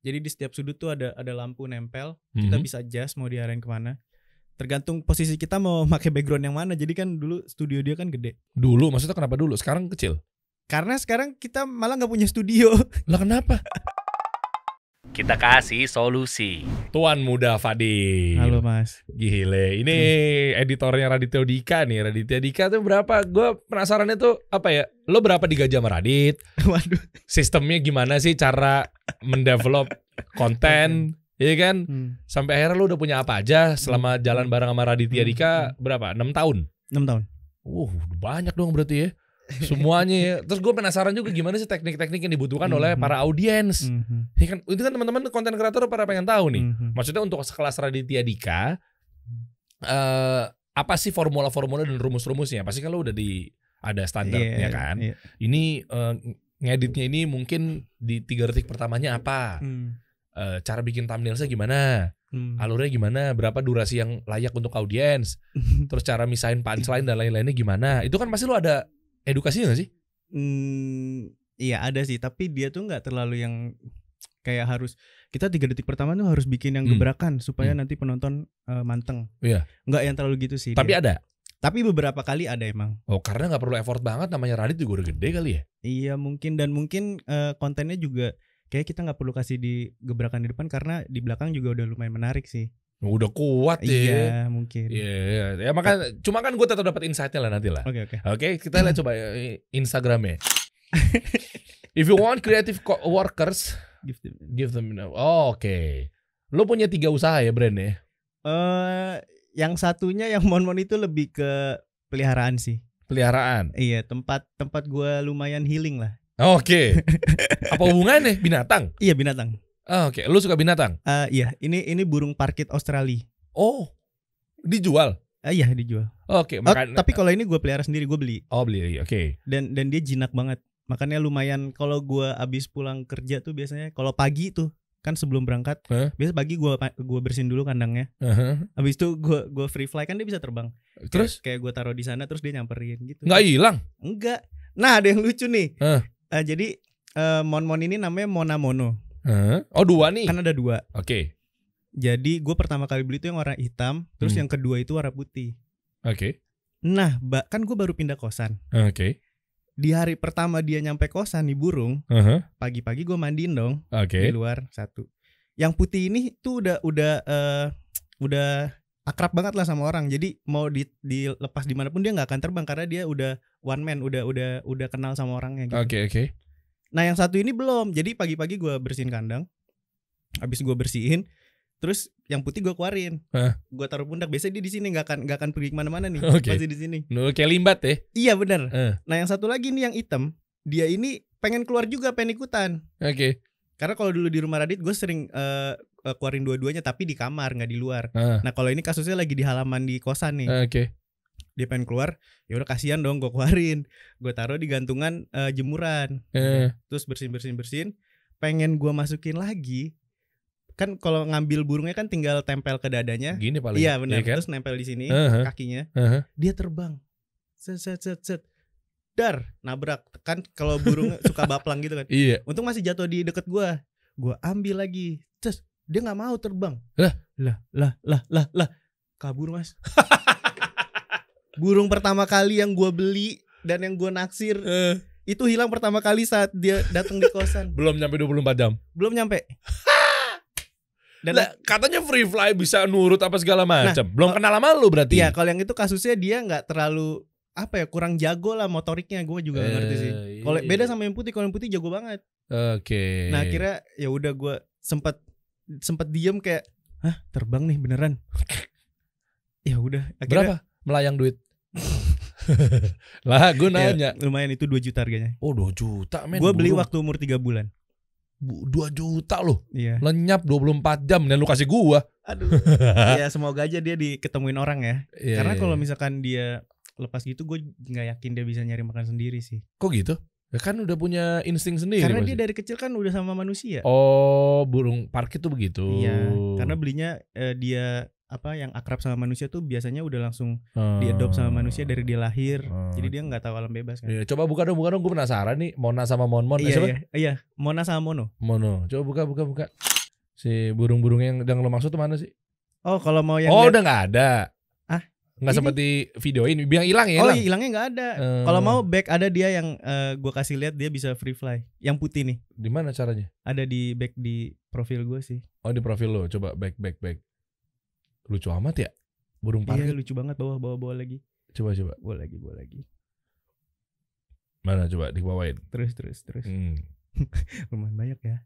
Jadi di setiap sudut tuh ada ada lampu nempel. Kita Mhm. bisa adjust mau diarahin ke mana. Tergantung posisi kita mau pakai background yang mana. Jadi kan dulu studio dia kan gede. Dulu maksudnya kenapa dulu? Sekarang kecil. Karena sekarang kita malah nggak punya studio. Lah kenapa? Kita kasih solusi. Tuan muda Fadil. Halo Mas. Gile, ini editornya Raditya Dika nih. Raditya Dika tuh berapa? Gue penasarannya tuh apa ya? Lo berapa digaji sama Radit? Waduh. Sistemnya gimana sih cara mendevelop konten? Iya kan? Hmm. Sampai akhirnya lo udah punya apa aja selama jalan bareng sama Raditya Hmm. Dika berapa? 6 tahun? 6 tahun. Uh, banyak dong berarti ya. Semuanya ya. Terus gue penasaran juga gimana sih teknik-teknik yang dibutuhkan oleh Mhm. para audiens. Mhm. Ya kan, itu kan teman-teman konten kreator pada pengen tahu nih. Mhm. Maksudnya untuk sekelas Raditya Dika, eh apa sih formula-formula dan rumus-rumusnya? Pasti kan lo udah di ada standarnya Iya, kan. iya. Ini eh, ngeditnya ini mungkin di tiga detik pertamanya apa? Hmm. Eh, cara bikin thumbnailnya gimana? Hmm. Alurnya gimana? Berapa durasi yang layak untuk audiens? Terus cara misahin punchline dan lain-lainnya gimana? Itu kan pasti lo ada edukasinya gak sih? Hmm, iya ada sih, tapi dia tuh nggak terlalu yang kayak harus kita tiga detik pertama tuh harus bikin yang Hmm. gebrakan supaya Hmm. nanti penonton eh, manteng. Iya. Nggak yang terlalu gitu sih. Tapi dia. ada. tapi beberapa kali ada emang. Oh karena nggak perlu effort banget namanya Radit juga udah gede kali ya? Iya mungkin dan mungkin eh, kontennya juga kayak kita nggak perlu kasih di gebrakan di depan karena di belakang juga udah lumayan menarik sih. Udah kuat ya. Iya mungkin. Iya, iya. ya makanya cuma kan gue tetap dapat insight-nya lah nanti lah. Oke oke. Oke, kita lihat coba eh, Instagramnya. If you want creative workers, Give them- give them. Oh, Oke, lo punya tiga usaha ya brand ya? Eh, yang satunya yang mon-mon itu lebih ke peliharaan sih. Peliharaan. Iya tempat tempat gua lumayan healing lah. Oke. Apa hubungannya binatang? Iya binatang. Oh, Oke, lo suka binatang? Eh iya ini ini burung parkit Australia. Oh, dijual. Eh, iya dijual. Oke, Oh, makan. tapi kalau ini gue pelihara sendiri gue beli oh beli. Oke. dan dan dia jinak banget. Makanya lumayan kalau gua abis pulang kerja tuh biasanya kalau pagi tuh kan sebelum berangkat Hah? biasa pagi gua gua bersihin dulu kandangnya. Uh-huh. Habis itu gua gua free fly kan dia bisa terbang. Terus kayak, kayak gua taruh di sana terus dia nyamperin gitu. nggak hilang? Enggak. Nah, ada yang lucu nih. Hah? Eh, jadi eh, mon-mon ini namanya Mona Mono. Huh? Oh dua nih. Kan ada dua. Oke. Jadi gue pertama kali beli itu yang warna hitam, terus Hmm. yang kedua itu warna putih. Oke. Nah, ba- kan gue baru pindah kosan. Oke. Di hari pertama dia nyampe kosan nih burung, Uh-huh. pagi-pagi gue mandiin dong Oke. di luar satu. Yang putih ini tuh udah udah eh, udah akrab banget lah sama orang. Jadi mau di, dilepas di mana pun dia nggak akan terbang karena dia udah one man, udah udah udah kenal sama orangnya. Gitu. Oke oke. Nah yang satu ini belum. Jadi pagi-pagi gue bersihin kandang. Habis gue bersihin, terus yang putih gue keluarin. Hah? Gue taruh pundak. Biasanya dia di sini nggak akan nggak akan pergi ke mana-mana nih. Oke. Pasti di sini. Lu kayak limbat ya? Iya benar. Eh. Nah yang satu lagi nih yang hitam, dia ini pengen keluar juga pengen ikutan. Oke. Karena kalau dulu di rumah Radit gue sering eh, eh, keluarin dua-duanya tapi di kamar nggak di luar. Ah, Nah kalau ini kasusnya lagi di halaman di kosan nih. Oke. Dia pengen keluar, ya udah kasihan dong gue keluarin. Gue taruh di gantungan eh, jemuran. Eh. terus bersihin bersihin bersihin pengen gua masukin lagi kan kalau ngambil burungnya kan tinggal tempel ke dadanya Gini paling. iya benar kan? terus nempel di sini Uh-huh. kakinya Uh-huh. dia terbang set set set set dar nabrak kan kalau burung suka baplang gitu kan Iya. untung masih jatuh di deket gua gua ambil lagi terus dia nggak mau terbang Lah? lah lah lah lah lah kabur mas burung pertama kali yang gua beli dan yang gua naksir Eh, itu hilang pertama kali saat dia datang di kosan belum nyampe 24 jam. belum nyampe dan Lah, katanya free fly bisa nurut apa segala macam. belum kenal sama lu berarti. iya kalau yang itu kasusnya dia nggak terlalu apa ya kurang jago lah motoriknya gue juga nggak ngerti sih Eh, kalau iya. beda sama yang putih kalau yang putih jago banget Oke. nah akhirnya ya udah gue sempet sempet diem kayak hah terbang nih beneran ya udah berapa akhirnya melayang duit? lah, gue ya, nanya. lumayan itu 2 juta harganya Oh, 2 juta men. gue beli waktu umur 3 bulan Bu- 2 juta loh. iya Lenyap 24 jam dan lu kasih gua. aduh ya semoga aja dia diketemuin orang ya Iya, karena iya, kalau iya. misalkan dia lepas gitu gue nggak yakin dia bisa nyari makan sendiri sih kok gitu? Ya kan udah punya insting sendiri. Karena pasti. dia dari kecil kan udah sama manusia. Oh, burung parkit tuh begitu. Iya, karena belinya eh, dia apa yang akrab sama manusia tuh biasanya udah langsung Hmm. diadopt sama manusia dari dia lahir. Hmm. Jadi dia nggak tahu alam bebas kan. Iya, coba buka dong, buka dong. Gue penasaran nih. Mona sama Monmon. Eh, iya, iya, iya, Mona sama Mono. Mono. Coba buka, buka, buka. Si burung-burung yang yang lo maksud tuh mana sih? Oh, kalau mau yang oh, udah nggak ada. Ah, Nggak sempat di videoin. Bilang hilang ya, Oh, hilang. hilangnya nggak ada. Eh. Kalau mau back ada dia yang eh, gua kasih lihat dia bisa free fly. Yang putih nih. Di mana caranya? Ada di back di profil gue sih. Oh, di profil lo. Coba back, back, back. Lucu amat ya. Burung Iya, parkit. lucu banget bawah lagi. Coba, coba. Bawah lagi, bawah lagi. Mana coba dibawain. Terus terus terus. Hmm. Lumayan banyak ya.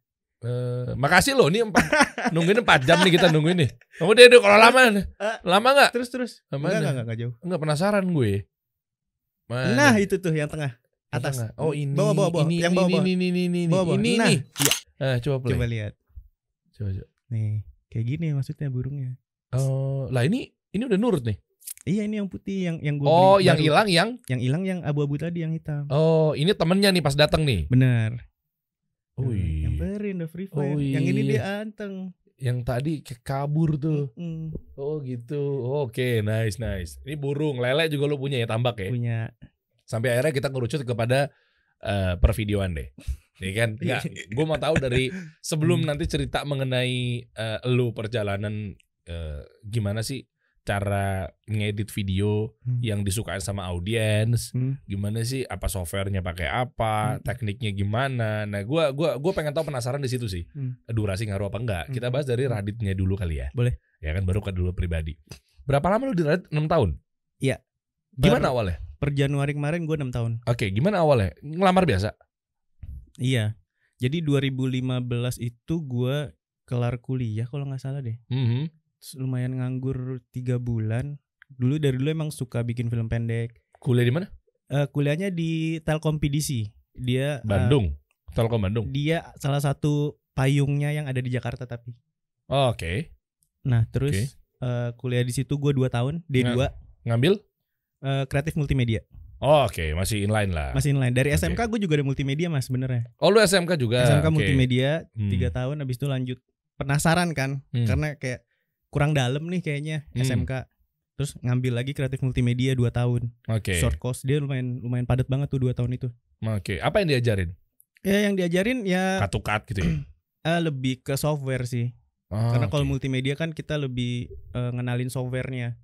Eh, makasih loh nih empat, nungguin 4 jam nih kita nungguin nih. Kamu deh deh, kalau lama Eh. lama nggak? Terus terus. Mana? Enggak, enggak, enggak, jauh. Enggak penasaran gue. Mana? Nah, itu tuh yang tengah. Yang Atas. tengah. Oh ini. Bawah, bawah, bawah. Ini, Yang ini, bawah, bawah. Ini ini ini ini Bawah, bawah. ini. Nah, nih. iya. Eh, coba play. Coba lihat. Coba, coba. Nih, kayak gini maksudnya burungnya. Oh, lah ini ini udah nurut nih. Iya, ini yang putih yang yang gua Oh, beli yang baru. hilang yang Yang hilang yang abu-abu tadi yang hitam. Oh, ini temennya nih pas datang nih. Bener. Oh, iya. Nyamperin udah free fire. Oh, Yang ini dia anteng. Yang tadi ke- kabur tuh. Mm, Oh, gitu. Oke, nice, nice. Ini burung, lele juga lu punya ya tambak ya. punya. Sampai akhirnya kita ngerucut kepada eh, pervideoan deh. Ya kan? Gue mau tahu dari sebelum Hmm. nanti cerita mengenai eh, lu perjalanan eh, gimana sih cara ngedit video Hmm. yang disukain sama audiens, Hmm. gimana sih apa softwarenya pakai apa, Hmm. tekniknya gimana. Nah, gua gua gua pengen tahu penasaran di situ sih. Hmm. Durasi ngaruh apa enggak? Kita Hmm. bahas dari Raditnya dulu kali ya. Boleh. Ya kan baru ke dulu pribadi. Berapa lama lu di Radit? 6 tahun? Iya. Gimana awalnya? Per Januari kemarin gue 6 tahun. Oke, gimana awalnya? Ngelamar biasa? Iya. Jadi 2015 itu gue kelar kuliah kalau nggak salah deh. Mhm. Terus lumayan nganggur tiga bulan. Dulu dari dulu emang suka bikin film pendek. Kuliah di mana? Eh, kuliahnya di Telkom PDC. Dia eh, Bandung. Telkom Bandung. dia salah satu payungnya yang ada di Jakarta tapi. Oh, Oke. Nah terus Oke. eh, kuliah di situ gue dua tahun D2 Ngambil? eh, kreatif multimedia Oh, Oke, masih inline lah. masih inline dari. SMK gue juga ada multimedia mas sebenarnya Oh, lu SMK juga. SMK Oke. multimedia Hmm. tiga tahun habis itu lanjut penasaran kan Hmm. karena kayak kurang dalam nih kayaknya Hmm. SMK terus ngambil lagi kreatif multimedia dua tahun Oke. short course dia lumayan lumayan padat banget tuh dua tahun itu Oke. Apa yang diajarin? ya yang diajarin ya Cut-to-cut gitu ya. eh, lebih ke software sih Oh, karena kalau oke. multimedia kan kita lebih eh, ngenalin softwarenya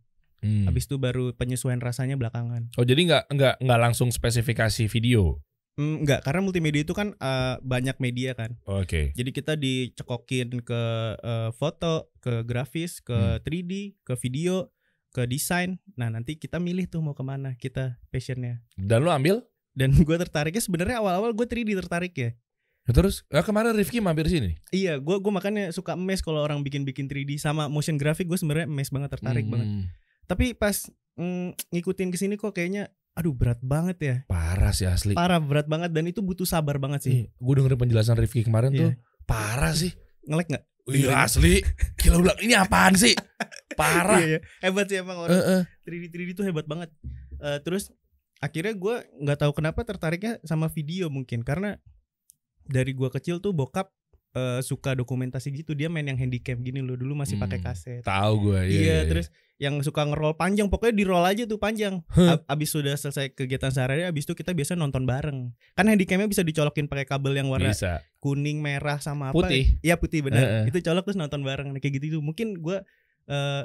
Hmm. habis itu baru penyesuaian rasanya belakangan Oh, jadi nggak nggak nggak langsung spesifikasi video. Hmm, enggak karena multimedia itu kan eh, banyak media kan Oke. Jadi kita dicekokin ke eh, foto, ke grafis, ke Hmm. 3D, ke video, ke desain. Nah nanti kita milih tuh mau ke mana kita passionnya. Dan lu ambil? Dan gue tertariknya sebenarnya awal-awal gue 3D tertarik ya. Ya, Terus ya kemarin Rifki mampir sini. Iya, gue gue makanya suka mes kalau orang bikin-bikin 3D sama motion graphic gue sebenarnya mes banget tertarik Hmm. banget. Tapi pas mm, ngikutin ke sini kok kayaknya, aduh berat banget ya. Parah sih asli. Parah berat banget dan itu butuh sabar banget sih. Gue dengerin penjelasan Rifki kemarin Iya. tuh parah sih. Ngelek nggak? Iya asli. Gila ulang ini apaan sih? Parah. Iya, iya. Hebat sih emang orang. Eh, eh. 3D 3D itu hebat banget. Eh, terus akhirnya gue nggak tahu kenapa tertariknya sama video mungkin karena dari gua kecil tuh bokap eh, suka dokumentasi gitu dia main yang handycam gini loh dulu masih pakai Hmm, kaset. Tahu gue. Iya, terus yang suka ngerol panjang pokoknya di roll aja tuh panjang. Huh. Abis sudah selesai kegiatan sehari abis itu kita biasa nonton bareng. Kan handycamnya bisa dicolokin pakai kabel yang warna bisa. kuning, merah sama apa? Putih. Iya putih benar. Heeh. Itu colok terus nonton bareng kayak gitu tuh. Mungkin gua eh,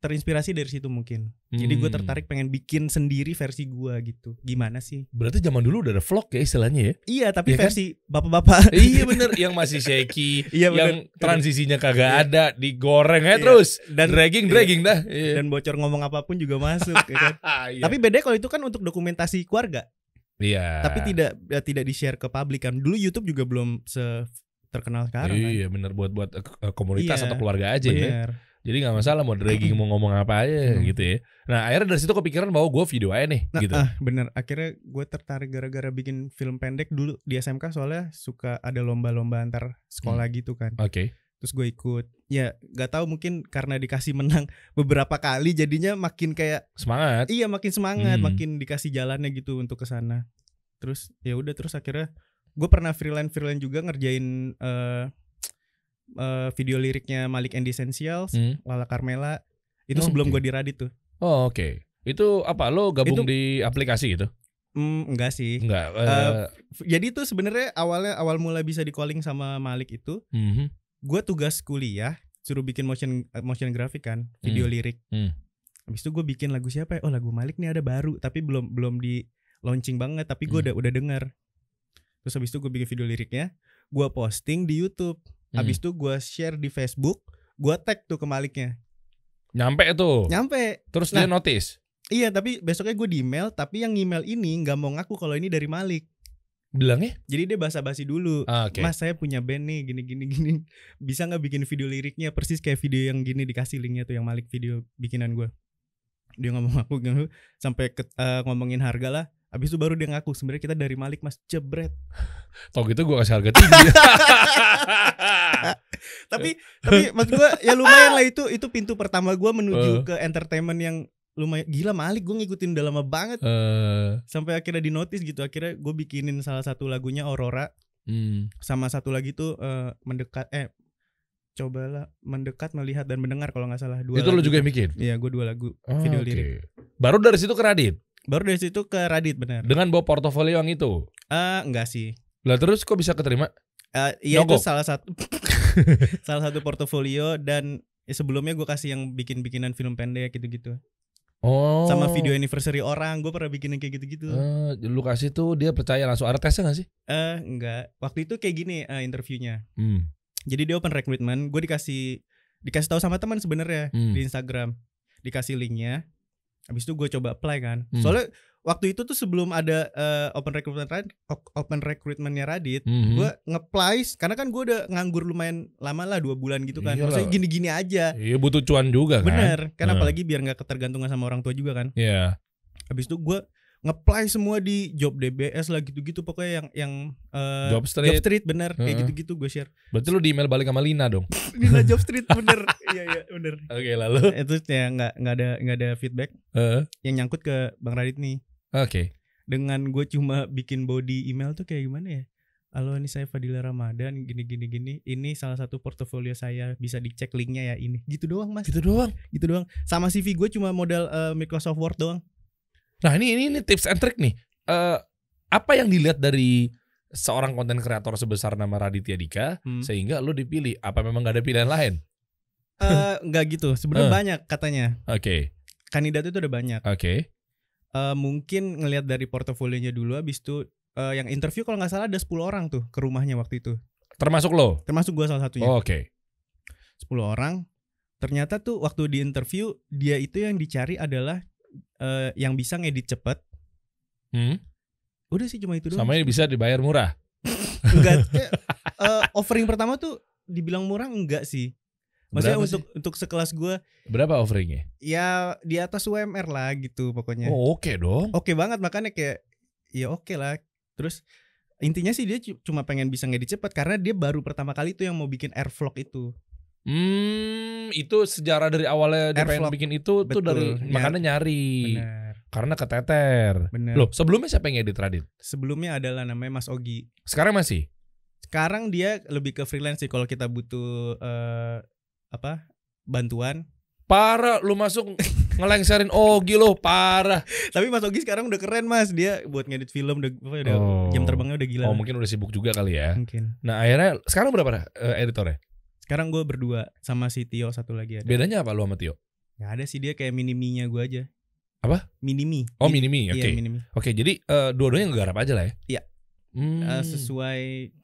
terinspirasi dari situ mungkin. Jadi gue Hmm. tertarik pengen bikin sendiri versi gua gitu. Gimana sih? Berarti zaman dulu udah ada vlog ya istilahnya ya? Iya, tapi Iya kan? versi bapak-bapak. iya bener, yang masih shaky, Iya yang bener. transisinya kagak Iya. ada, digoreng aja Iya. terus, dan dragging dragging dah. Iya. dan bocor ngomong apa pun juga masuk ya kan. Iya. Tapi beda kalau itu kan untuk dokumentasi keluarga, iya. tapi tidak ya, tidak di-share ke publik kan. Dulu YouTube juga belum se terkenal sekarang kan. Iya bener buat buat eh, komunitas Iya, atau keluarga aja ya. Jadi nggak masalah mau dragging mau ngomong apa aja Hmm. gitu ya. Nah akhirnya dari situ kepikiran bahwa gue video aja nih Nah, gitu. ah, bener. Akhirnya gue tertarik gara-gara bikin film pendek dulu di SMK soalnya suka ada lomba-lomba antar sekolah Hmm. gitu kan. Oke. Terus gue ikut. Ya, gak tahu mungkin karena dikasih menang beberapa kali jadinya makin kayak Semangat. iya makin semangat, Hmm. makin dikasih jalannya gitu untuk ke sana. terus ya udah terus akhirnya gue pernah freelance freelance juga ngerjain eh eh, video liriknya Malik and Essentials Hmm. Lala Carmela itu Oh, sebelum oke. gue di Radit tuh Oh, oke. Itu apa? Lo gabung Itu- di aplikasi gitu? hmm, enggak sih Enggak. Eh, eh, jadi tuh sebenarnya awalnya awal mula bisa di calling sama Malik itu mhm. gue tugas kuliah suruh bikin motion motion grafik kan video lirik Hmm. habis itu gue bikin lagu siapa ya oh lagu Malik nih ada baru tapi belum belum di launching banget tapi gue Hmm. udah udah denger terus habis itu gue bikin video liriknya gue posting di YouTube habis Hmm. itu gue share di Facebook gue tag tuh ke Maliknya Nyampe tuh. nyampe Terus dia Nah. notice. iya tapi besoknya gue di email tapi yang email ini nggak mau ngaku kalau ini dari Malik Bilangnya? jadi dia basa-basi dulu Ah, Oke. Mas saya punya band nih gini gini gini bisa nggak bikin video liriknya persis kayak video yang gini dikasih linknya tuh yang Malik video bikinan gue dia ngomong aku ngaku sampai ke, eh, ngomongin harga lah habis itu baru dia ngaku sebenarnya kita dari Malik mas jebret Tau gitu gue kasih harga tinggi. tapi tapi maksud gue ya lumayan lah itu itu pintu pertama gue Eh. menuju ke entertainment yang lumayan gila Malik gue ngikutin udah lama banget Eh, sampai akhirnya di notice gitu akhirnya gue bikinin salah satu lagunya Aurora hmm. sama satu lagi tuh eh, mendekat eh cobalah mendekat melihat dan mendengar kalau nggak salah dua Itu lo lagu. juga yang bikin? Iya gue dua lagu Oh, video oke. lirik Baru dari situ ke Radit? Baru dari situ ke Radit benar Dengan bawa portofolio yang itu? ah enggak sih Lah terus kok bisa keterima? Eh, iya itu salah satu salah satu portofolio dan ya sebelumnya gue kasih yang bikin bikinan film pendek gitu-gitu Oh. sama video anniversary orang gue pernah bikin yang kayak gitu-gitu Eh, lu kasih tuh dia percaya langsung ada tesnya gak sih? eh enggak waktu itu kayak gini eh, interviewnya Hmm. jadi dia open recruitment gue dikasih dikasih tahu sama teman sebenarnya Hmm. di Instagram dikasih linknya habis itu gue coba apply kan Hmm. soalnya waktu itu tuh sebelum ada eh, open recruitment open recruitmentnya Radit Mhm. gue ngeplay karena kan gue udah nganggur lumayan lama lah dua bulan gitu kan Iyalah. maksudnya gini-gini aja Iya butuh cuan juga kan? bener kan Hmm. apalagi biar nggak ketergantungan sama orang tua juga kan Iya. habis itu gue ngeplay semua di job DBS lah gitu-gitu. Pokoknya yang yang eh, Job Street. Job Street bener. Kayak Heeh. gitu-gitu gue share. Berarti lu di email balik sama Lina dong. Lina Job Street bener. Iya iya bener. Oke lalu. itu ya nggak nggak ada nggak ada feedback. Eh, yang nyangkut ke Bang Radit nih. Oke. dengan gue cuma bikin body email tuh kayak gimana ya? Halo ini saya Fadila Ramadan gini gini gini. Ini salah satu portofolio saya bisa dicek linknya ya ini. Gitu doang mas. Gitu doang. gitu doang. Sama CV gue cuma modal eh, Microsoft Word doang Nah ini ini, ini tips and trick nih. Eh apa yang dilihat dari seorang konten kreator sebesar nama Raditya Dika Hmm. sehingga lu dipilih? Apa memang gak ada pilihan lain? Eh, nggak gitu sebenarnya Eh. banyak katanya Oke. kandidat itu ada banyak Oke. Eh, mungkin ngelihat dari portofolionya dulu habis itu eh, yang interview kalau nggak salah ada 10 orang tuh ke rumahnya waktu itu Termasuk lo. termasuk gue salah satunya Oh, Oke. 10 orang ternyata tuh waktu di interview dia itu yang dicari adalah eh, yang bisa ngedit cepet Hmm? udah sih cuma itu doang Sama ini bisa dibayar murah. enggak eh, offering pertama tuh dibilang murah enggak sih maksudnya Berapa untuk untuk sekelas gue Berapa offeringnya? ya di atas UMR lah gitu pokoknya Oh oke dong. oke banget makanya kayak ya oke lah terus intinya sih dia cu- cuma pengen bisa ngedit cepet karena dia baru pertama kali tuh yang mau bikin airvlog itu Hmm, itu sejarah dari awalnya dia pengen bikin itu tuh Betul, dari nyari. makanya nyari. benar Karena keteter. benar Loh, sebelumnya siapa yang edit Radit? sebelumnya adalah namanya Mas Ogi Sekarang masih? sekarang dia lebih ke freelance sih kalau kita butuh eh, apa bantuan Parah lu masuk ngelengserin Ogi lo, parah. tapi Mas Ogi sekarang udah keren Mas dia buat ngedit film udah, apa, udah Oh. jam terbangnya udah gila Oh, mungkin udah sibuk juga kali ya. mungkin Nah, akhirnya sekarang berapa eh, editornya? Sekarang gue berdua sama si Tio satu lagi ada Bedanya apa lu sama Tio? nggak ada sih dia kayak miniminya gue aja Apa? minimi Oh, Min- Minimi. Oke. iya minimi Oke, jadi eh, dua-duanya ngegarap aja lah ya. Iya. Hmm. Eh, sesuai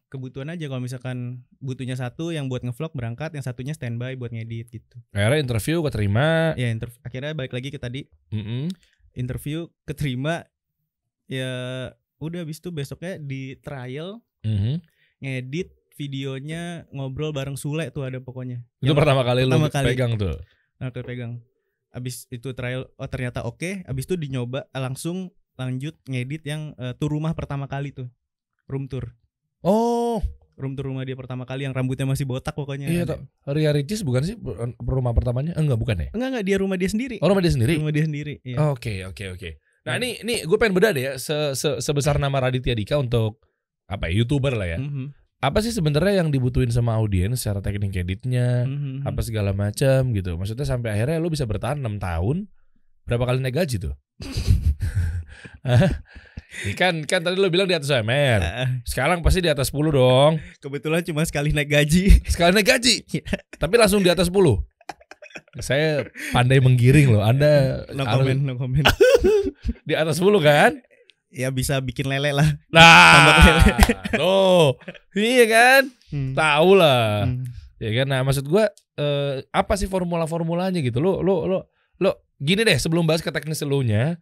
kebutuhan aja kalau misalkan butuhnya satu yang buat ngevlog berangkat yang satunya standby buat ngedit gitu Akhirnya interview keterima. ya inter- akhirnya balik lagi ke tadi Mm-mm. interview keterima ya udah habis itu besoknya di trial Mhm. ngedit videonya ngobrol bareng Sule tuh ada pokoknya Itu Yang pertama kali lu pertama kali. pegang tuh. aku pegang abis itu trial oh ternyata oke abis itu dinyoba eh, langsung lanjut ngedit yang eh, tour rumah pertama kali tuh room tour Oh, room tour rumah dia pertama kali yang rambutnya masih botak pokoknya iya toh. Ria Ricis bukan sih rumah pertamanya? Eh, enggak, bukan ya? enggak enggak dia rumah dia sendiri Oh, rumah dia sendiri. rumah dia sendiri iya. Oke, oke, oke. Nah ini ini gue pengen beda deh ya se, se- sebesar nama Raditya Dika untuk apa ya, youtuber lah ya. Mhm. Apa sih sebenarnya yang dibutuhin sama audiens secara teknik editnya, Mhm. apa segala macam gitu. Maksudnya sampai akhirnya lu bisa bertahan 6 tahun berapa kali naik gaji tuh? Kan kan tadi lu bilang di atas. Ah, Sekarang pasti di atas 10 dong. kebetulan cuma sekali naik gaji. Sekali naik gaji. Iya. Tapi langsung di atas 10. Saya pandai menggiring loh. Anda No harus- comment, no comment. di atas 10 kan? Ya bisa bikin lele lah. Nah, lele. tuh. Iya kan? Hmm. Tahu lah. Hmm. Ya kan? Nah, maksud gua eh, apa sih formula-formulanya gitu? Lo lo lo lo gini deh sebelum bahas ke teknis elunya,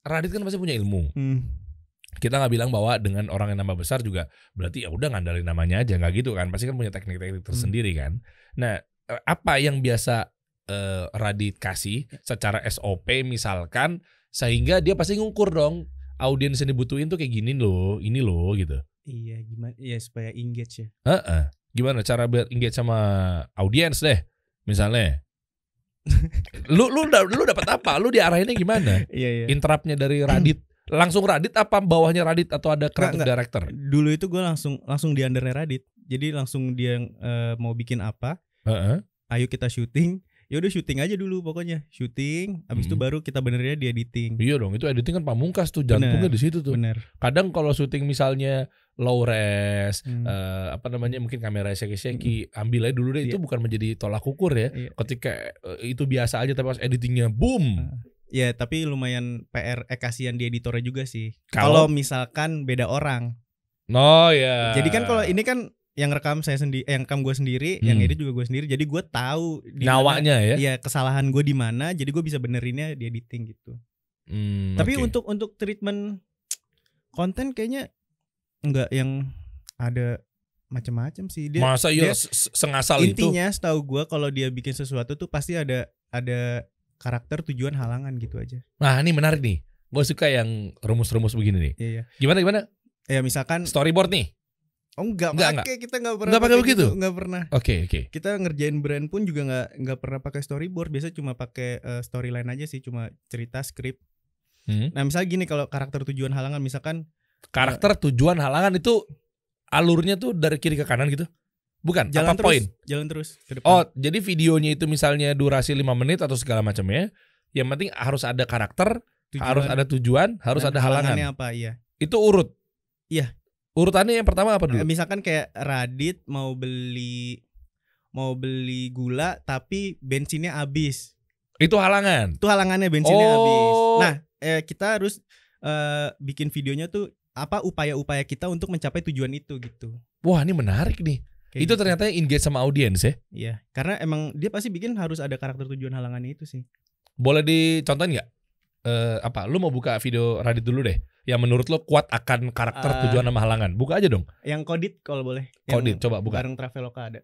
Radit kan pasti punya ilmu. Hmm. Kita nggak bilang bahwa dengan orang yang nama besar juga berarti ya udah ngandalin namanya aja nggak gitu kan? Pasti kan punya teknik-teknik tersendiri kan. Nah, eh, apa yang biasa eh, Radit kasih secara SOP misalkan sehingga dia pasti ngukur dong audiens yang dibutuhin tuh kayak gini loh, ini loh gitu. Iya gimana? Ya supaya engage ya. Heeh. Gimana cara biar engage sama audiens deh? Misalnya. lu lu lu dapat apa? Lu diarahinnya gimana? Iya iya. Interruptnya dari Radit. Langsung Radit apa bawahnya Radit atau ada creative director? Dulu itu gue langsung langsung di undernya Radit. Jadi langsung dia eh, mau bikin apa? Heeh. Ayo kita syuting. Ya udah syuting aja dulu pokoknya. Syuting. Abis itu Hmm. baru kita benernya di editing. Iya dong, itu editing kan pamungkas tuh jantungnya di situ tuh. Bener. Kadang kalau syuting misalnya low res, Hmm. eh, apa namanya mungkin kamera shaky-shaky, ambil aja dulu deh itu Iya. bukan menjadi tolak ukur ya. Iya. Ketika eh, itu biasa aja tapi pas editingnya boom. Ya tapi lumayan PR eh kasihan di editornya juga sih. Kalau- misalkan beda orang. No ya. Jadi kan kalau ini kan yang rekam saya sendiri, eh, yang rekam gue sendiri, yang Hmm. edit juga gue sendiri. Jadi gue tahu nyawanya ya. Iya kesalahan gue di mana. Jadi gue bisa benerinnya di editing gitu. Hmm, Tapi oke. untuk untuk treatment konten kayaknya nggak yang ada macam-macam sih dia. masa iya sengasal itu. intinya setahu gue kalau dia bikin sesuatu tuh pasti ada ada karakter tujuan halangan gitu aja. Nah, ini menarik nih. Gue suka yang rumus-rumus begini nih. Iya iya. Gimana gimana? Ya misalkan Storyboard nih. Oh enggak Enggak, pakai kita nggak pernah Nggak pakai begitu? gitu, nggak pernah. Oke, oke. Kita ngerjain brand pun juga nggak nggak pernah pakai storyboard. Biasa cuma pakai eh, storyline aja sih, cuma cerita skrip. Hmm. Nah misalnya gini kalau karakter tujuan halangan misalkan Karakter tujuan halangan itu alurnya tuh dari kiri ke kanan gitu. Bukan, jalan apa terus, poin? jalan terus ke depan. Oh, jadi videonya itu misalnya durasi 5 menit atau segala macamnya. Yang penting harus ada karakter, Tujuan harus ada tujuan, harus dan ada halangan. halangannya apa? Iya. Itu urut. Iya. Urutannya yang pertama apa Eh, dulu? misalkan kayak Radit mau beli mau beli gula tapi bensinnya habis. Itu halangan. Itu halangannya bensinnya Oh. habis. Nah, eh, kita harus eh, bikin videonya tuh apa upaya-upaya kita untuk mencapai tujuan itu gitu. Wah, ini menarik nih. Kayak itu gitu. ternyata engage sama audiens ya. Iya, karena emang dia pasti bikin harus ada karakter tujuan halangannya itu sih. Boleh dicontohin nggak? Eh, apa? Lu mau buka video Radit dulu deh. Yang menurut lo kuat akan karakter Ah. tujuan sama halangan. Buka aja dong. Yang kodit kalau boleh. Kodit, Yang coba buka. Bareng Traveloka ada.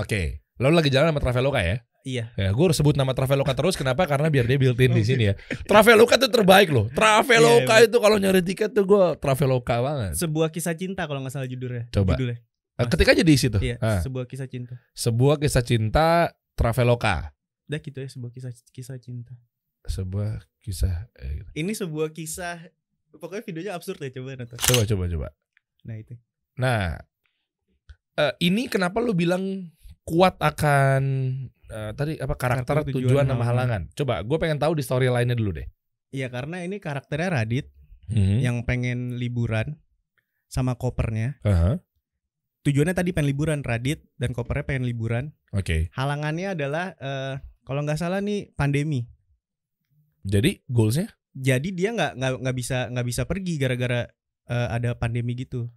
Oke. Lalu lagi jalan sama Traveloka ya? Iya. Ya, gue harus sebut nama Traveloka terus. Kenapa? Karena biar dia built in di sini ya. Traveloka tuh terbaik loh. Traveloka Iya, itu kalau nyari tiket tuh gue Traveloka banget. Sebuah kisah cinta kalau nggak salah judulnya. Coba. Judulnya. Eh, Ketik aja di situ. Iya, Ah, sebuah kisah cinta. sebuah kisah cinta Traveloka. Udah gitu ya sebuah kisah kisah cinta. Sebuah kisah. eh, gitu. Ini sebuah kisah pokoknya videonya absurd ya coba nonton. Coba coba coba. Nah itu. Nah, eh, ini kenapa lu bilang kuat akan eh, tadi apa karakter, Karakter, tujuan, tujuan, sama halangan? Coba, gue pengen tahu di storyline-nya dulu deh. Iya karena ini karakternya Radit Hmm. yang pengen liburan sama kopernya. Aha, Tujuannya tadi pengen liburan Radit dan kopernya pengen liburan. Oke. Halangannya adalah eh kalau nggak salah nih pandemi. Jadi goalsnya? Jadi dia nggak nggak nggak bisa nggak bisa pergi gara-gara eh, ada pandemi gitu.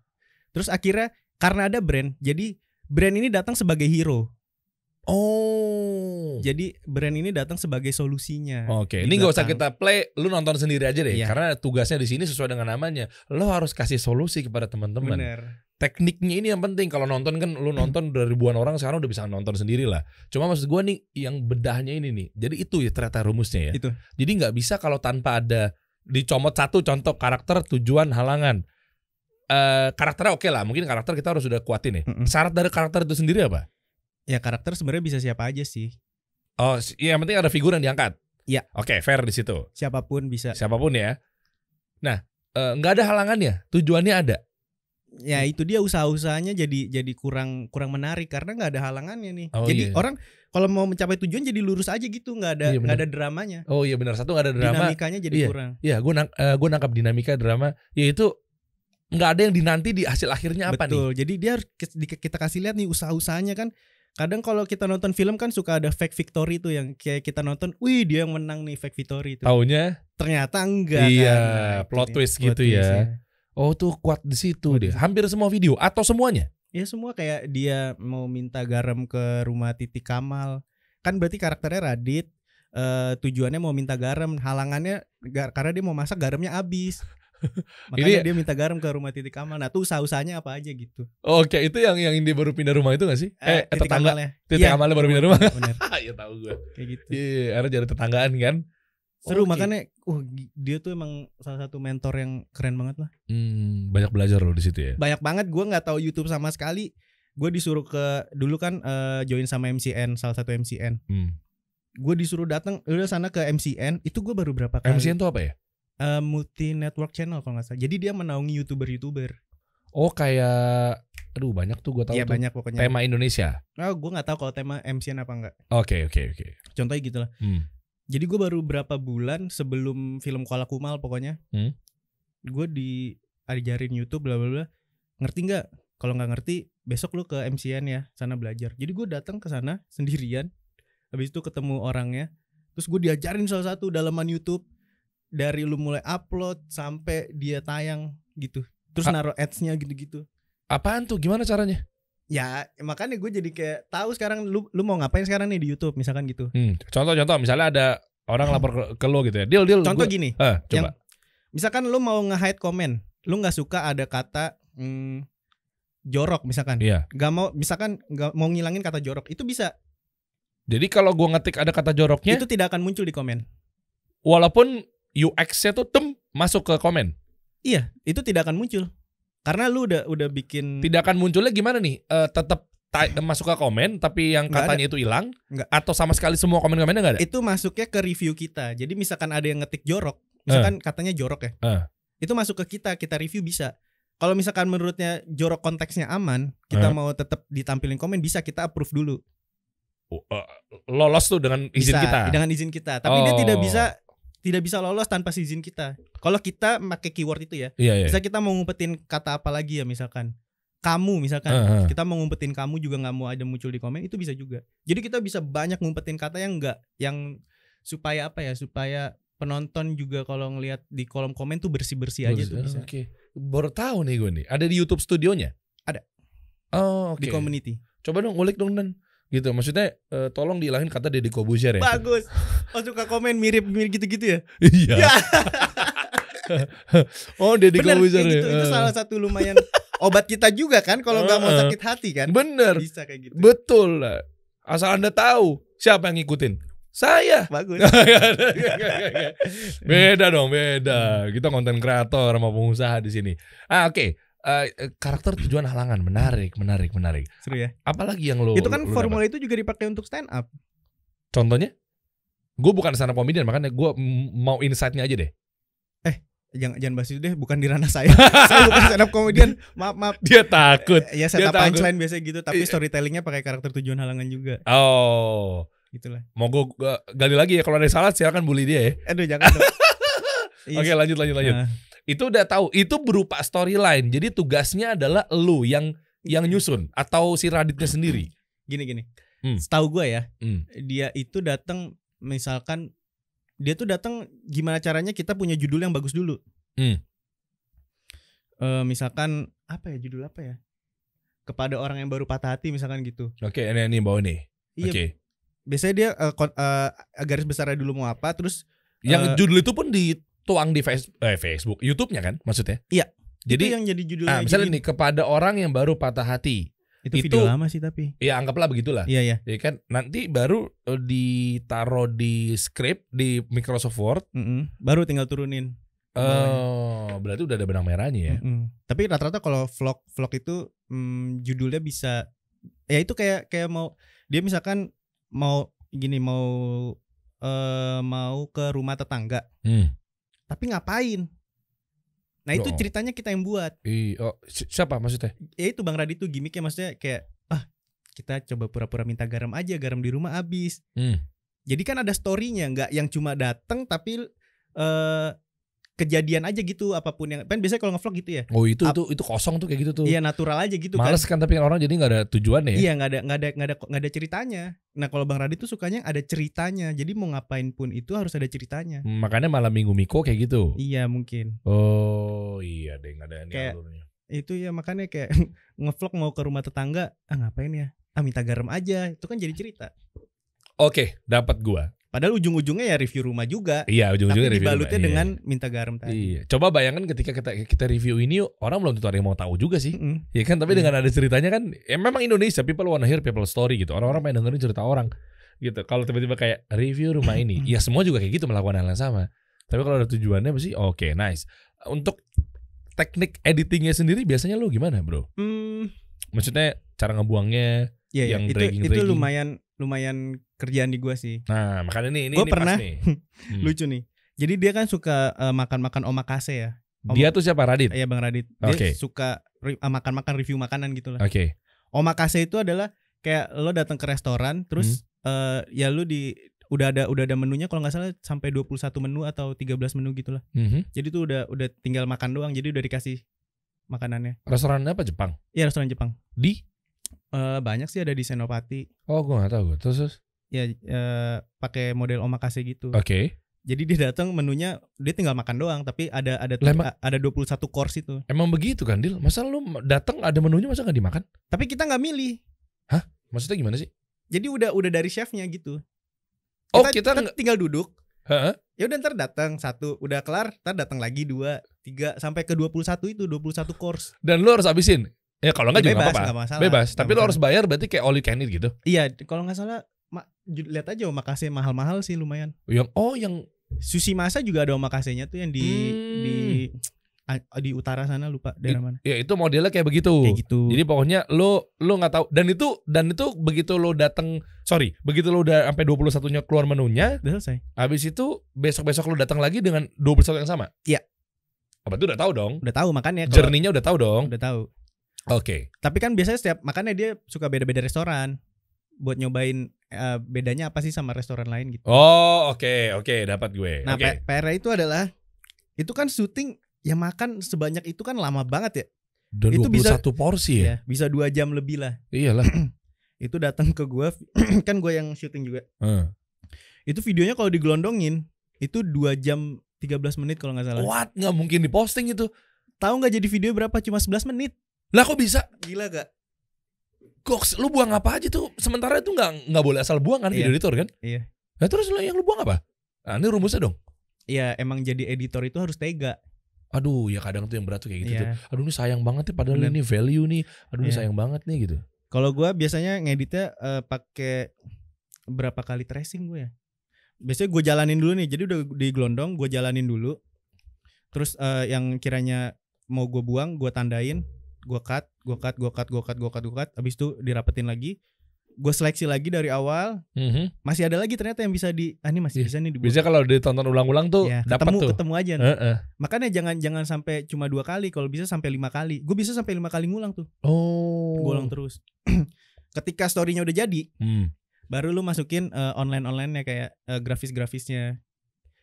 Terus akhirnya karena ada brand, jadi brand ini datang sebagai hero. Oh. Jadi brand ini datang sebagai solusinya. Oke, Di ini nggak usah kita play, lu nonton sendiri aja deh. Iya. Karena tugasnya di sini sesuai dengan namanya. Lo harus kasih solusi kepada teman-teman. Tekniknya ini yang penting. Kalau nonton kan, lu nonton dari ribuan orang sekarang udah bisa nonton sendiri lah. Cuma maksud gua nih, yang bedahnya ini nih. Jadi itu ya ternyata rumusnya ya. Itu. Jadi nggak bisa kalau tanpa ada dicomot satu contoh karakter, tujuan, halangan. Eh karakternya oke lah, mungkin karakter kita harus sudah kuatin ya. Syarat dari karakter itu sendiri apa? Ya karakter sebenarnya bisa siapa aja sih. Oh, ya, yang penting ada figur yang diangkat. Iya. Oke, fair di situ. siapa pun bisa. Siapa pun ya. Nah, eh, nggak ada halangannya. Tujuannya ada. Ya itu dia usaha-usahanya jadi jadi kurang kurang menarik karena nggak ada halangannya nih. Oh, jadi iya. orang kalau mau mencapai tujuan jadi lurus aja gitu, nggak ada Iya, nggak ada dramanya. Oh iya benar satu nggak ada drama. Dinamikanya jadi Iya. kurang. Iya, gue nang eh, gua nangkap dinamika drama. Yaitu nggak ada yang dinanti di hasil akhirnya apa nih? Betul. Jadi dia harus kita kasih lihat nih usaha-usahanya kan. Kadang kalau kita nonton film kan suka ada fake victory tuh yang kayak kita nonton, wih dia yang menang nih fake victory itu. Taunya, Ternyata enggak Iya, kan. Nah, plot twist Plot gitu twist, ya. Oh tuh kuat di situ dia. situ. Hampir semua video atau semuanya. Ya semua kayak dia mau minta garam ke rumah Titi Kamal. Kan berarti karakternya Radit eh, tujuannya mau minta garam, halangannya ga- karena dia mau masak garamnya habis. Makanya Ini- dia minta garam ke rumah Titi Kamal. Nah, tuh usaha-usahanya apa aja gitu. Oke, itu yang yang dia baru pindah rumah itu gak sih? Eh, Titi tetangga. Kamalnya. Titik Iya. amalnya baru pindah rumah. Iya tahu gue. kayak gitu. Iya, karena jadi tetanggaan kan. Seru Oke. makanya uh dia tuh emang salah satu mentor yang keren banget lah. Hmm, banyak belajar loh di situ ya. Banyak banget gua nggak tahu YouTube sama sekali. Gue disuruh ke dulu kan eh, join sama MCN salah satu MCN. Hmm. Gue disuruh datang udah sana ke MCN itu gue baru berapa kali. MCN tuh apa ya? Eh, multi network channel kalau nggak salah. Jadi dia menaungi youtuber-youtuber. Oh kayak aduh banyak tuh gue tahu Iya tuh. banyak pokoknya. Tema Indonesia. Oh, gue nggak tahu kalau tema MCN apa enggak. Oke oke oke. Contohnya gitu lah. Hmm. Jadi gue baru berapa bulan sebelum film Kuala Kumal pokoknya. Hmm. Gue diajarin YouTube bla bla bla. Ngerti nggak? Kalau nggak ngerti, besok lu ke MCN ya, sana belajar. Jadi gue datang ke sana sendirian. Habis itu ketemu orangnya. Terus gue diajarin salah satu dalaman YouTube dari lu mulai upload sampai dia tayang gitu. Terus naruh ads-nya gitu-gitu. Apaan tuh? Gimana caranya? Ya makanya gue jadi kayak tahu sekarang lu lu mau ngapain sekarang nih di YouTube misalkan gitu. Hmm. Contoh-contoh misalnya ada orang lapor ke, ke lo gitu ya. Deal deal. Contoh gua- gini, Eh, yang- coba. misalkan lu mau nge-hide komen, lu nggak suka ada kata mm, jorok misalkan. Iya. Gak mau misalkan nggak mau ngilangin kata jorok, itu bisa. Jadi kalau gua ngetik ada kata joroknya, Itu tidak akan muncul di komen. walaupun UX-nya tuh tem masuk ke komen. Iya, itu tidak akan muncul. Karena lu udah udah bikin Tidak akan munculnya gimana nih? Eh tetap ta- masuk ke komen tapi yang Nggak katanya itu hilang Nggak. atau sama sekali semua komen-komennya nggak ada? itu masuknya ke review kita. Jadi misalkan ada yang ngetik jorok, misalkan katanya jorok ya. Eh. Itu masuk ke kita, kita review bisa. Kalau misalkan menurutnya jorok konteksnya aman, kita Eh. mau tetap ditampilin komen bisa kita approve dulu. Oh, eh, lolos tuh dengan izin bisa, kita. dengan izin kita. Tapi dia tidak Oh. bisa tidak bisa lolos tanpa izin kita. Kalau kita pakai keyword itu ya, Iya iya. bisa kita mau ngumpetin kata apa lagi ya misalkan. Kamu misalkan. Eh, eh. Kita mau ngumpetin kamu juga nggak mau ada muncul di komen itu bisa juga. Jadi kita bisa banyak ngumpetin kata yang enggak yang supaya apa ya? Supaya penonton juga kalau ngelihat di kolom komen tuh bersih-bersih aja tuh bisa. Oke. Baru tahu nih gue nih. Ada di YouTube studionya? Ada. Oh, oke. Di community. Coba dong ngulik dong dan gitu. Maksudnya eh, tolong dihilangin kata Deddy Kobuzier ya. Bagus. Oh suka komen mirip-mirip gitu-gitu ya? Iya. Ya. oh, Deddy kayak ya. gitu. Itu Eh. salah satu lumayan obat kita juga kan kalau nggak mau Eh, sakit hati kan. Bener. Bisa kayak gitu. Betul lah. Asal Anda tahu siapa yang ngikutin. Saya. Bagus. beda dong, beda. Kita konten kreator sama pengusaha di sini. Ah, oke. Eh, eh, karakter tujuan halangan menarik, menarik, menarik. Seru ya. Apalagi yang lo itu kan lo formula dapat? itu juga dipakai untuk stand up. Contohnya? Gue bukan stand up comedian, makanya gue mau insight-nya aja deh. Jangan jangan bahas itu deh, bukan di ranah saya. saya bukan stand up comedian. Maaf, maaf. Dia takut. Ya setup takut. punchline biasa gitu, tapi Iya. storytellingnya pakai karakter tujuan halangan juga. Oh, Gitulah. mau gue gali lagi ya. Kalau ada salah silakan bully dia ya. Aduh, jangan Iya. Oke, lanjut, lanjut, lanjut. Nah, Itu udah tahu. Itu berupa storyline. Jadi tugasnya adalah lu yang yang nyusun atau si Raditnya sendiri. gini gini. Hmm. Setahu gue ya, Hmm. dia itu datang misalkan dia tuh datang gimana caranya kita punya judul yang bagus dulu. Hmm. Eh, misalkan apa ya judul apa ya? Kepada orang yang baru patah hati misalkan gitu. Oke, ini ini bawa nih. Iya. Oke. Biasanya dia eh, kon- eh, garis besarnya dulu mau apa, terus Yang judul itu pun dituang di face, eh, Facebook, YouTube-nya kan maksudnya? Iya. Jadi itu yang jadi judulnya. ah, misalnya jadi- nih kepada orang yang baru patah hati. itu, itu- video lama sih tapi. Ya anggaplah begitulah. Iya ya. Ya kan nanti baru eh, ditaruh di script di Microsoft Word. Baru tinggal turunin. Oh, berarti udah ada benang merahnya ya. Mm-mm. Tapi rata-rata kalau vlog vlog itu mm, judulnya bisa ya itu kayak kayak mau dia misalkan mau gini mau eh, mau ke rumah tetangga. Hmm. Tapi ngapain? Nah itu Oh. ceritanya kita yang buat. Ih, oh, si- siapa maksudnya? Ya itu Bang Radit tuh gimmicknya maksudnya kayak ah kita coba pura-pura minta garam aja, garam di rumah habis. Hmm. Jadi kan ada storynya, nggak yang cuma dateng tapi eh kejadian aja gitu apa pun yang kan biasanya kalau ngevlog gitu ya. Oh itu Ap- itu itu kosong tuh kayak gitu tuh. Iya natural aja gitu Males kan. kan tapi kan orang jadi nggak ada tujuannya ya. Iya nggak ada nggak ada nggak ada nggak ada ceritanya. Nah kalau Bang Radit tuh sukanya ada ceritanya. Jadi mau ngapain pun itu harus ada ceritanya. Hmm, Makanya malam minggu Miko kayak gitu. Iya mungkin. Oh iya deh nggak ada ini Kayak- alurnya. Itu ya makanya kayak ngevlog mau ke rumah tetangga, ah ngapain ya? Ah minta garam aja. Itu kan jadi cerita. Oke, dapat gua. Padahal ujung-ujungnya ya review rumah juga. Iya, ujung-ujungnya Tapi review dibalutnya rumah. Iya. dengan minta garam tadi. Iya. Coba bayangkan ketika kita kita review ini orang belum tentu ada yang mau tahu juga sih. Mm-mm. Ya kan, tapi Iya. dengan ada ceritanya kan, ya memang Indonesia people wanna hear people story gitu. Orang-orang pengen dengerin cerita orang gitu. Kalau tiba-tiba kayak review rumah ini, ya semua juga kayak gitu melakukan hal yang sama. Tapi kalau ada tujuannya pasti oke, nice. Untuk teknik editingnya sendiri biasanya lu gimana, bro? Hmm, Maksudnya cara ngebuangnya? Iya, iya. Yang itu dragging- itu dragging. lumayan lumayan kerjaan di gua sih. Nah, makanya ini ini, Gua ini pas pernah- nih. Hmm. Lucu nih. Jadi dia kan suka eh, makan-makan omakase ya. Dia tuh siapa Radit? Iya Bang Radit. Dia Oke. suka eh, makan-makan review makanan gitu lah. Oke. Omakase itu adalah kayak lo datang ke restoran terus Hmm. eh, ya lu di udah ada udah ada menunya kalau nggak salah sampai 21 menu atau 13 menu gitu lah. Mhm. Jadi tuh udah udah tinggal makan doang. Jadi udah dikasih makanannya. Restoran apa Jepang? Iya restoran Jepang. Di? Eh, banyak sih ada di Senopati. Oh, gua gak tahu gua. Terus, terus? Ya eh, pakai model omakase gitu. Oke. Jadi dia datang menunya dia tinggal makan doang tapi ada ada Lah, emang- ada 21 course itu. Emang begitu kan, Dil? Masa lu datang ada menunya masa gak dimakan? Tapi kita nggak milih. Maksudnya gimana sih? Jadi udah udah dari chefnya gitu. Oh, kita nggak- tinggal duduk. Heeh. Ya udah ntar datang satu, udah kelar, ntar datang lagi dua, tiga sampai ke 21 itu 21 course. Dan lu harus habisin. Ya kalau enggak juga Bebas, apa-apa. masalah. Bebas, tapi masalah. harus bayar berarti kayak all you can eat gitu. Iya, kalau nggak salah ma, lihat aja omakase mahal-mahal sih lumayan. Yang oh yang Sushi masa juga ada omakasenya tuh yang di Hmm. di di utara sana lupa daerah mana. ya itu modelnya kayak begitu. Kayak gitu. Jadi pokoknya lu lu nggak tahu dan itu dan itu begitu lu datang sorry begitu lu udah sampai 21 nya keluar menunya udah selesai. habis itu besok besok lu datang lagi dengan 21 yang sama. Iya. Oh, berarti udah tahu dong. Udah tahu makannya kalau Journey-nya udah tahu dong. udah tahu. Oke. Tapi kan biasanya setiap makannya dia suka beda-beda restoran buat nyobain eh, bedanya apa sih sama restoran lain gitu. Oh, oke, oke, dapat gue. Nah, Oke. P- PR itu adalah itu kan syuting ya makan sebanyak itu kan lama banget ya. Dan itu 21 bisa- porsi ya. Ya, bisa dua jam lebih lah. Iyalah. Itu datang ke gua kan gua yang syuting juga. Heeh. Itu videonya kalau digelondongin itu dua jam 13 menit kalau nggak salah. What? Nggak mungkin diposting itu. Tahu nggak jadi video berapa? Cuma 11 menit. Lah kok bisa? Gila gak? Goks, lu buang apa aja tuh? Sementara itu nggak nggak boleh asal buang kan Iya. video editor kan? Iya. Nah terus lu- yang lu buang apa? Nah, ini rumusnya dong. Ya emang jadi editor itu harus tega. Aduh, ya kadang tuh yang berat tuh kayak gitu tuh. Iya. Aduh ini sayang banget nih padahal Bener. ini value nih. Aduh ini Iya. sayang banget nih gitu. Kalau gua biasanya ngeditnya eh, pakai berapa kali tracing gue ya. Biasanya gue jalanin dulu nih. Jadi udah di gelondong, gue jalanin dulu. Terus eh, yang kiranya mau gue buang, gue tandain, gue cut, gue cut, gue cut, gue cut, gue cut, gue cut. Abis itu dirapetin lagi. Gue seleksi lagi dari awal. Mhm. Masih ada lagi ternyata yang bisa di, ah ini masih Iya. bisa nih dibuang. Biasanya kalau ditonton ulang-ulang tuh Ya, dapat ketemu tuh. ketemu aja. Heeh. Makanya jangan jangan sampai cuma dua kali. Kalau bisa sampai lima kali. Gue bisa sampai lima kali ngulang tuh. Oh. Gue ulang terus. Ketika storynya udah jadi, Hmm. baru lu masukin online online nya kayak eh, grafis-grafisnya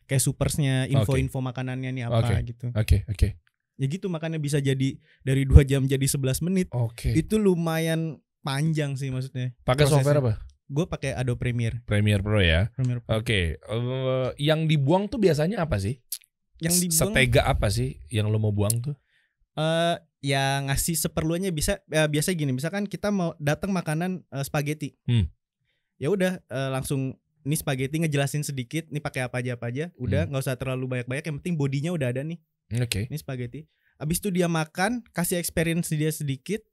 kayak supersnya info-info makanannya nih apa Oke. gitu Oke, oke. Ya gitu makanya bisa jadi dari dua jam jadi 11 menit Oke. itu lumayan panjang sih maksudnya Pakai software apa? gue pakai Adobe Premiere Premiere Pro ya. Premiere Pro. Oke, eh, yang dibuang tuh biasanya apa sih? yang dibuang Setega apa sih yang lo mau buang tuh? eh ya ngasih seperlunya bisa ya, biasa gini misalkan kita mau datang makanan eh, spaghetti Hmm. ya udah eh, langsung ini spaghetti ngejelasin sedikit nih pakai apa aja apa aja Hmm. udah nggak usah terlalu banyak banyak yang penting bodinya udah ada nih Oke. ini spaghetti. Abis itu dia makan, kasih experience dia sedikit,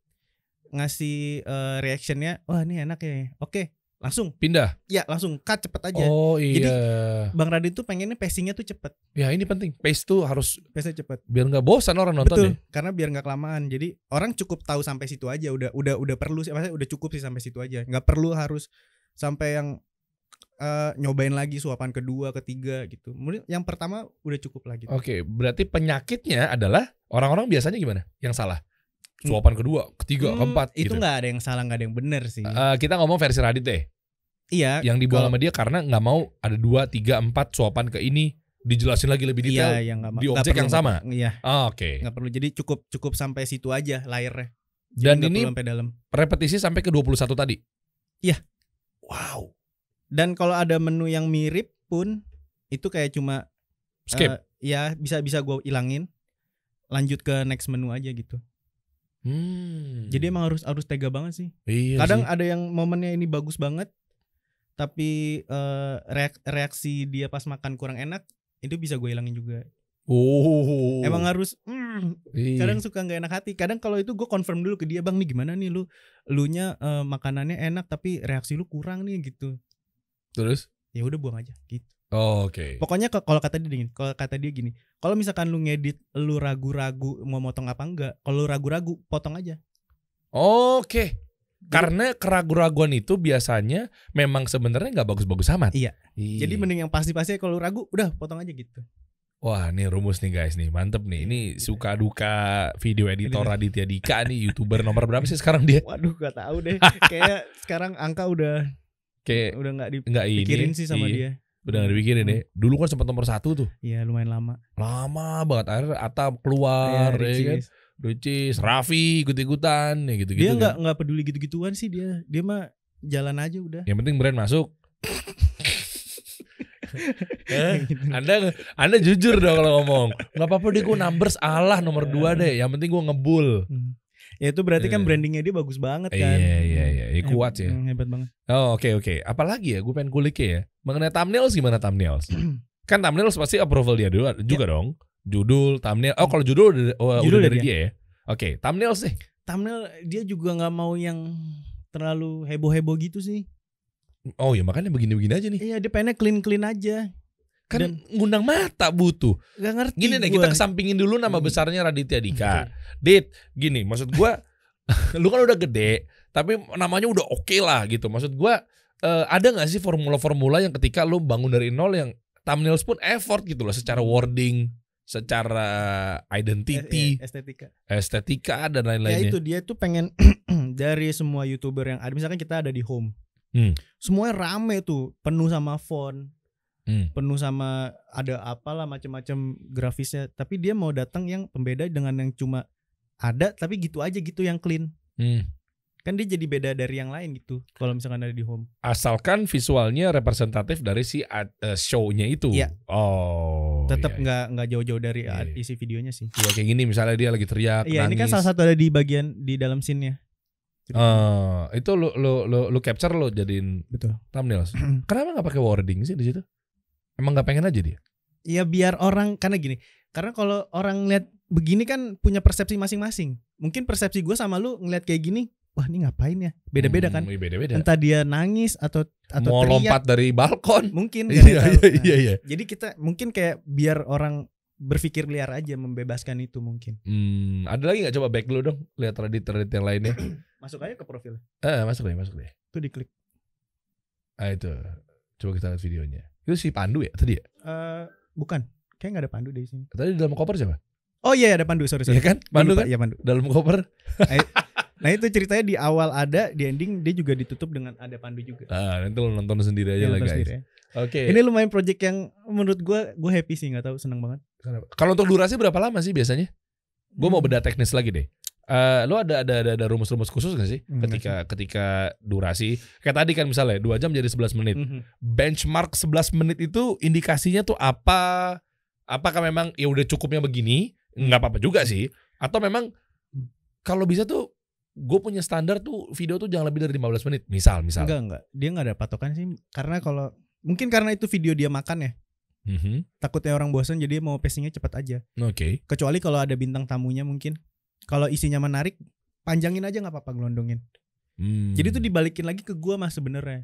ngasih eh, reactionnya, wah ini enak ya. Oke, langsung, Pindah. ya langsung cut cepet aja. Oh iya. Jadi, Bang Radin tuh pengennya pacingnya tuh cepet, ya ini penting. Pace tuh harus pace cepet. biar nggak bosan orang nonton Betul, ya. karena biar nggak kelamaan. Jadi orang cukup tahu sampai situ aja, udah udah udah perlu sih, maksudnya udah cukup sih sampai situ aja. Nggak perlu harus sampai yang eh, nyobain lagi suapan kedua, ketiga gitu. Mungkin yang pertama udah cukup lah gitu. Oke, berarti penyakitnya adalah orang-orang biasanya gimana? Yang salah? Suapan kedua, ketiga, Hmm, keempat itu gitu. nggak ada yang salah, nggak ada yang benar sih. Eh, kita ngomong versi Radit deh. iya. Yang dibuang kalau- sama dia karena nggak mau ada dua, tiga, empat suapan ke ini dijelasin lagi lebih detail. Iya, yang nggak di objek yang sama? Iya, Ah, Oke. nggak perlu. Jadi cukup cukup sampai situ aja layarnya. Jadi Dan ini sampai dalam. repetisi sampai ke 21 tadi. Iya. Wow. Dan kalau ada menu yang mirip pun itu kayak cuma Skip. eh, ya bisa bisa gue ilangin. Lanjut ke next menu aja gitu. Hmm. Jadi emang harus harus tega banget sih. iya Kadang sih. ada yang momennya ini bagus banget, tapi eh, reak- reaksi dia pas makan kurang enak, itu bisa gue ilangin juga. Oh. Emang harus, mm, kadang suka nggak enak hati. Kadang kalau itu gue confirm dulu ke dia, bang nih gimana nih lu, lu nya eh, makanannya enak tapi reaksi lu kurang nih gitu. Terus. Ya udah buang aja gitu. Oh, Oke. Pokoknya ke- kalau kata dia gini, kalau kata dia gini, kalau misalkan lu ngedit, lu ragu-ragu mau motong apa enggak, kalau lu ragu-ragu potong aja. Oke. Karena keraguan-raguan itu biasanya memang sebenarnya nggak bagus-bagus amat. Iya. Jadi mending yang pasti-pasti kalau ragu, udah potong aja gitu. Wah, ini rumus nih guys nih, mantep nih. Ini Gitu. suka duka video editor Ini- Raditya Dika nih, youtuber nomor berapa sih sekarang dia? Waduh, gak tahu deh. Kayak sekarang angka udah Kayak udah nggak ini. dipikirin sih sama iya, dia. Udah nggak dipikirin Hmm. deh. Dulu kan sempat nomor satu tuh, Iya lumayan lama. lama banget. Akhirnya Atap keluar, Iya, ya kan? Ricis. Raffi ikut-ikutan, ya gitu-gitu. Dia kan. nggak nggak peduli gitu-gituan sih dia. Dia mah jalan aja udah. Yang penting brand masuk. Eh, Gitu. anda Anda jujur dong kalau ngomong. Nggak apa-apa deh gue numbers Allah nomor dua deh. Yang penting gue ngebul. Hmm. Ya itu berarti kan Eh. brandingnya dia bagus banget kan. Iya iya iya, Iya, kuat. Hmm, Hebat banget. Oh oke oke. Apalagi ya gue pengen kulik ya. Mengenai thumbnails gimana thumbnails? kan thumbnails pasti approval dia dulu juga dong. Judul, thumbnail. Oh kalau judul udah, oh, Judul udah dari dari dia ya. Oke, thumbnails sih. Thumbnail dia juga nggak mau yang terlalu heboh-heboh gitu sih. Oh ya makanya begini-begini aja nih. Iya dia pengennya clean-clean aja. Kan Dan- ngundang mata butuh. Gak ngerti. Gini deh gua. kita kesampingin dulu nama Hmm. besarnya Raditya Dika. Dit, gini maksud gua lu kan udah gede, tapi namanya udah oke lah gitu. Maksud gua eh, ada nggak sih formula-formula yang ketika lu bangun dari nol yang thumbnails pun effort gitu loh secara wording, secara identity, eh, estetika. estetika dan Ya lain-lainnya. itu dia tuh pengen dari semua youtuber yang ada misalkan kita ada di home, Hmm. semuanya rame tuh, penuh sama font, Hmm. penuh sama ada apalah macam-macam grafisnya. Tapi dia mau datang yang pembeda dengan yang cuma ada tapi gitu aja gitu yang clean. Hmm. Kan dia jadi beda dari yang lain gitu. Kalau misalkan ada di home. Asalkan visualnya representatif dari si ad- eh, show-nya itu. Iya. Oh. Tetap iya, iya. nggak nggak jauh-jauh dari Iya, uh, iya. isi videonya sih. Ya, kayak gini misalnya dia lagi teriak, Iya, ini kan salah satu ada di bagian di dalam scene-nya. Eh, itu lu lu lu lu capture lu jadiin Betul. thumbnails. Kenapa nggak pakai wording sih di situ? Emang nggak pengen aja dia? Ya biar orang karena gini. Karena kalau orang lihat begini kan punya persepsi masing-masing. Mungkin persepsi gue sama lu ngeliat kayak gini, wah ini ngapain ya? Beda-beda kan. Hmm, Beda-beda. Entah dia nangis atau atau Mau teriak, lompat dari balkon. mungkin Iya iya. Nah, iya iya. Jadi kita mungkin kayak biar orang berpikir liar aja membebaskan itu mungkin. Hmm, ada lagi nggak coba back dulu dong, lihat Reddit Reddit yang lainnya. Masuk aja ke profil. eh masuk deh, masuk deh. Tuh diklik. Ah itu. Coba kita lihat videonya. Itu si Pandu ya tadi ya? Eh bukan. Kayak nggak ada pandu di sini. Tadi di dalam koper siapa? Oh iya ada pandu, sorry sorry. Iya kan? Pandu lupa, kan? Iya pandu. Dalam koper. Nah itu ceritanya di awal ada, di ending dia juga ditutup dengan ada pandu juga. Ah, nanti lu nonton sendiri aja Yang lah guys. sendiri ya. Oke. Ini lumayan project yang menurut gue gue happy sih nggak tahu seneng banget. Kalau untuk durasi berapa lama sih biasanya? Gue mau Hmm. beda teknis lagi deh. Eh, lo ada ada ada, ada rumus-rumus khusus gak sih? Enggak ketika ketika durasi. Kayak tadi kan misalnya dua jam jadi 11 menit. Mhm. benchmark 11 menit itu indikasinya tuh apa? Apakah memang ya udah cukupnya begini? Nggak apa-apa juga sih. Atau memang kalau bisa tuh gue punya standar tuh video tuh jangan lebih dari 15 menit. Misal misal. Enggak enggak, dia nggak ada patokan sih. Karena kalau mungkin karena itu video dia makan ya. Mhm. takutnya orang bosan jadi mau pacingnya cepat aja. oke. Kecuali kalau ada bintang tamunya mungkin kalau isinya menarik panjangin aja nggak apa-apa gelondongin. Hmm. Jadi tuh dibalikin lagi ke gua mas sebenarnya.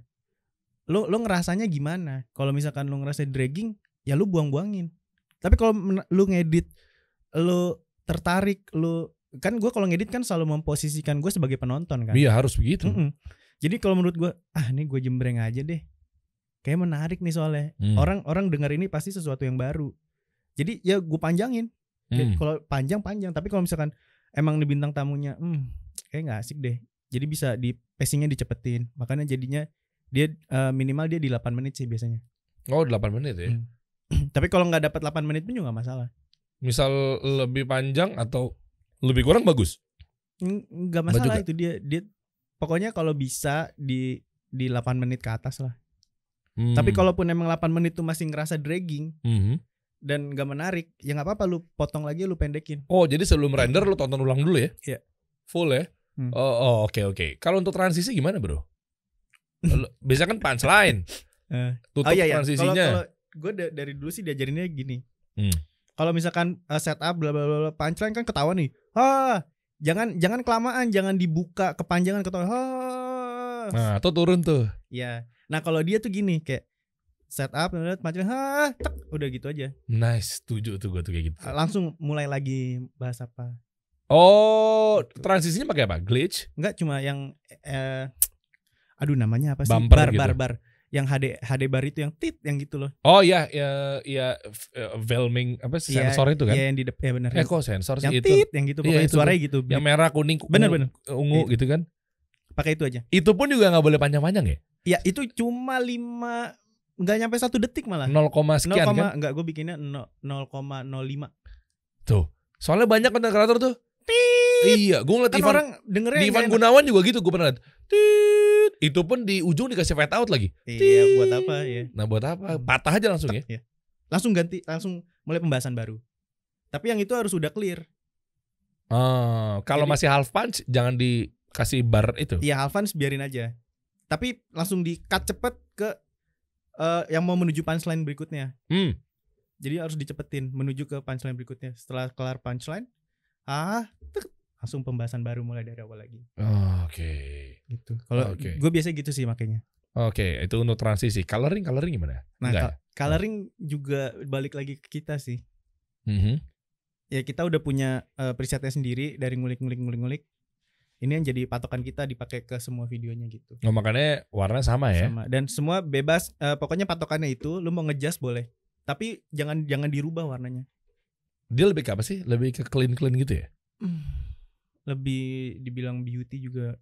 Lo lo ngerasanya gimana? Kalau misalkan lo ngerasa dragging, ya lu buang-buangin. Tapi kalau lu ngedit, lu tertarik, lu kan gua kalau ngedit kan selalu memposisikan gue sebagai penonton kan. iya harus begitu Mm-mm. Jadi kalau menurut gua, ah ini gue jembreng aja deh. kayak menarik nih soalnya. Hmm. Orang orang dengar ini pasti sesuatu yang baru. Jadi ya gue panjangin. Hmm. Kalau panjang panjang, tapi kalau misalkan emang di bintang tamunya, hmm, kayak nggak asik deh. Jadi bisa di pacingnya dicepetin. Makanya jadinya dia eh, minimal dia di 8 menit sih biasanya. Oh 8 menit ya. Hmm. tapi kalau nggak dapat 8 menit pun juga nggak masalah. Misal lebih panjang atau lebih kurang bagus. Ng- Nggak masalah itu dia dia pokoknya kalau bisa di di 8 menit ke atas lah. Hmm. Tapi kalaupun emang 8 menit tuh masih ngerasa dragging Mhm. Dan nggak menarik, ya nggak apa-apa lu potong lagi lu pendekin. Oh jadi sebelum render lu tonton ulang dulu ya? Iya. Full ya? Hmm. Oh oh, oke oke. Kalau untuk transisi gimana bro? Biasanya kan punchline. Eh, Tutup oh iya iya. Transisinya. kalau gue dari dulu sih diajarinnya gini. Hmm. Kalau misalkan uh, setup bla bla bla punchline kan ketahuan nih. Ha, jangan jangan kelamaan, jangan dibuka kepanjangan ketahuan. Ha. Nah tuh turun tuh. Ya. Nah, kalau dia tuh gini kayak setup punchline ha, tek, udah gitu aja. Nice, setuju tuh gue tuh kayak gitu. Langsung mulai lagi bahas apa. Oh, transisinya pakai apa? Glitch? Enggak cuma yang eh aduh namanya apa sih? Bumper bar gitu. bar bar. Yang HD HD bar itu yang tit yang gitu loh. Oh iya, ya, ya, f- eh, Velming apa sih, Iya, sensor itu kan? Iya yang di depan ya benar. Eh kok sensor sih yang itu? tit yang gitu Iya, pokoknya itu suaranya gitu. Yang merah, kuning, Bener, ungu, bener. ungu Iya. gitu kan? Pakai itu aja. Itu pun juga nggak boleh panjang-panjang ya? Ya itu cuma 5 nggak nyampe satu detik malah. 0, 0, sekian kan? enggak gue bikinnya 0, 0,05. Soalnya banyak konten kreator tuh. Iya, gue ngeliat Kan Ivan, orang dengernya di Ivan nggak enak. Gunawan juga gitu, gue pernah liat. Itu pun di ujung dikasih fade out lagi. Iya, buat apa ya? Nah buat apa? Hmm. Patah aja langsung ya? Ya. Langsung ganti, langsung mulai pembahasan baru. Tapi yang itu harus udah clear. Oh, kalau Jadi- masih half punch jangan dikasih bar itu. Iya, Alphans biarin aja. Tapi langsung di cut cepet ke eh, yang mau menuju punchline berikutnya. Hmm. Jadi harus dicepetin menuju ke punchline berikutnya. Setelah kelar punchline, ah, tek, langsung pembahasan baru mulai dari awal lagi. Oke. Gitu. Kalau Oke. gue biasa gitu sih makanya. Oke, itu untuk transisi. Coloring, coloring gimana? Nah, Enggak col- coloring juga balik lagi ke kita sih. Mhm. Ya kita udah punya eh, presetnya sendiri dari ngulik-ngulik ngulik-ngulik. Ini yang jadi patokan kita dipakai ke semua videonya gitu. Oh, makanya warna sama ya? Sama. Dan semua bebas. eh, pokoknya patokannya itu, lu mau ngejas boleh. Tapi jangan jangan dirubah warnanya. Dia lebih ke apa sih? Lebih ke clean clean gitu ya? Lebih dibilang beauty juga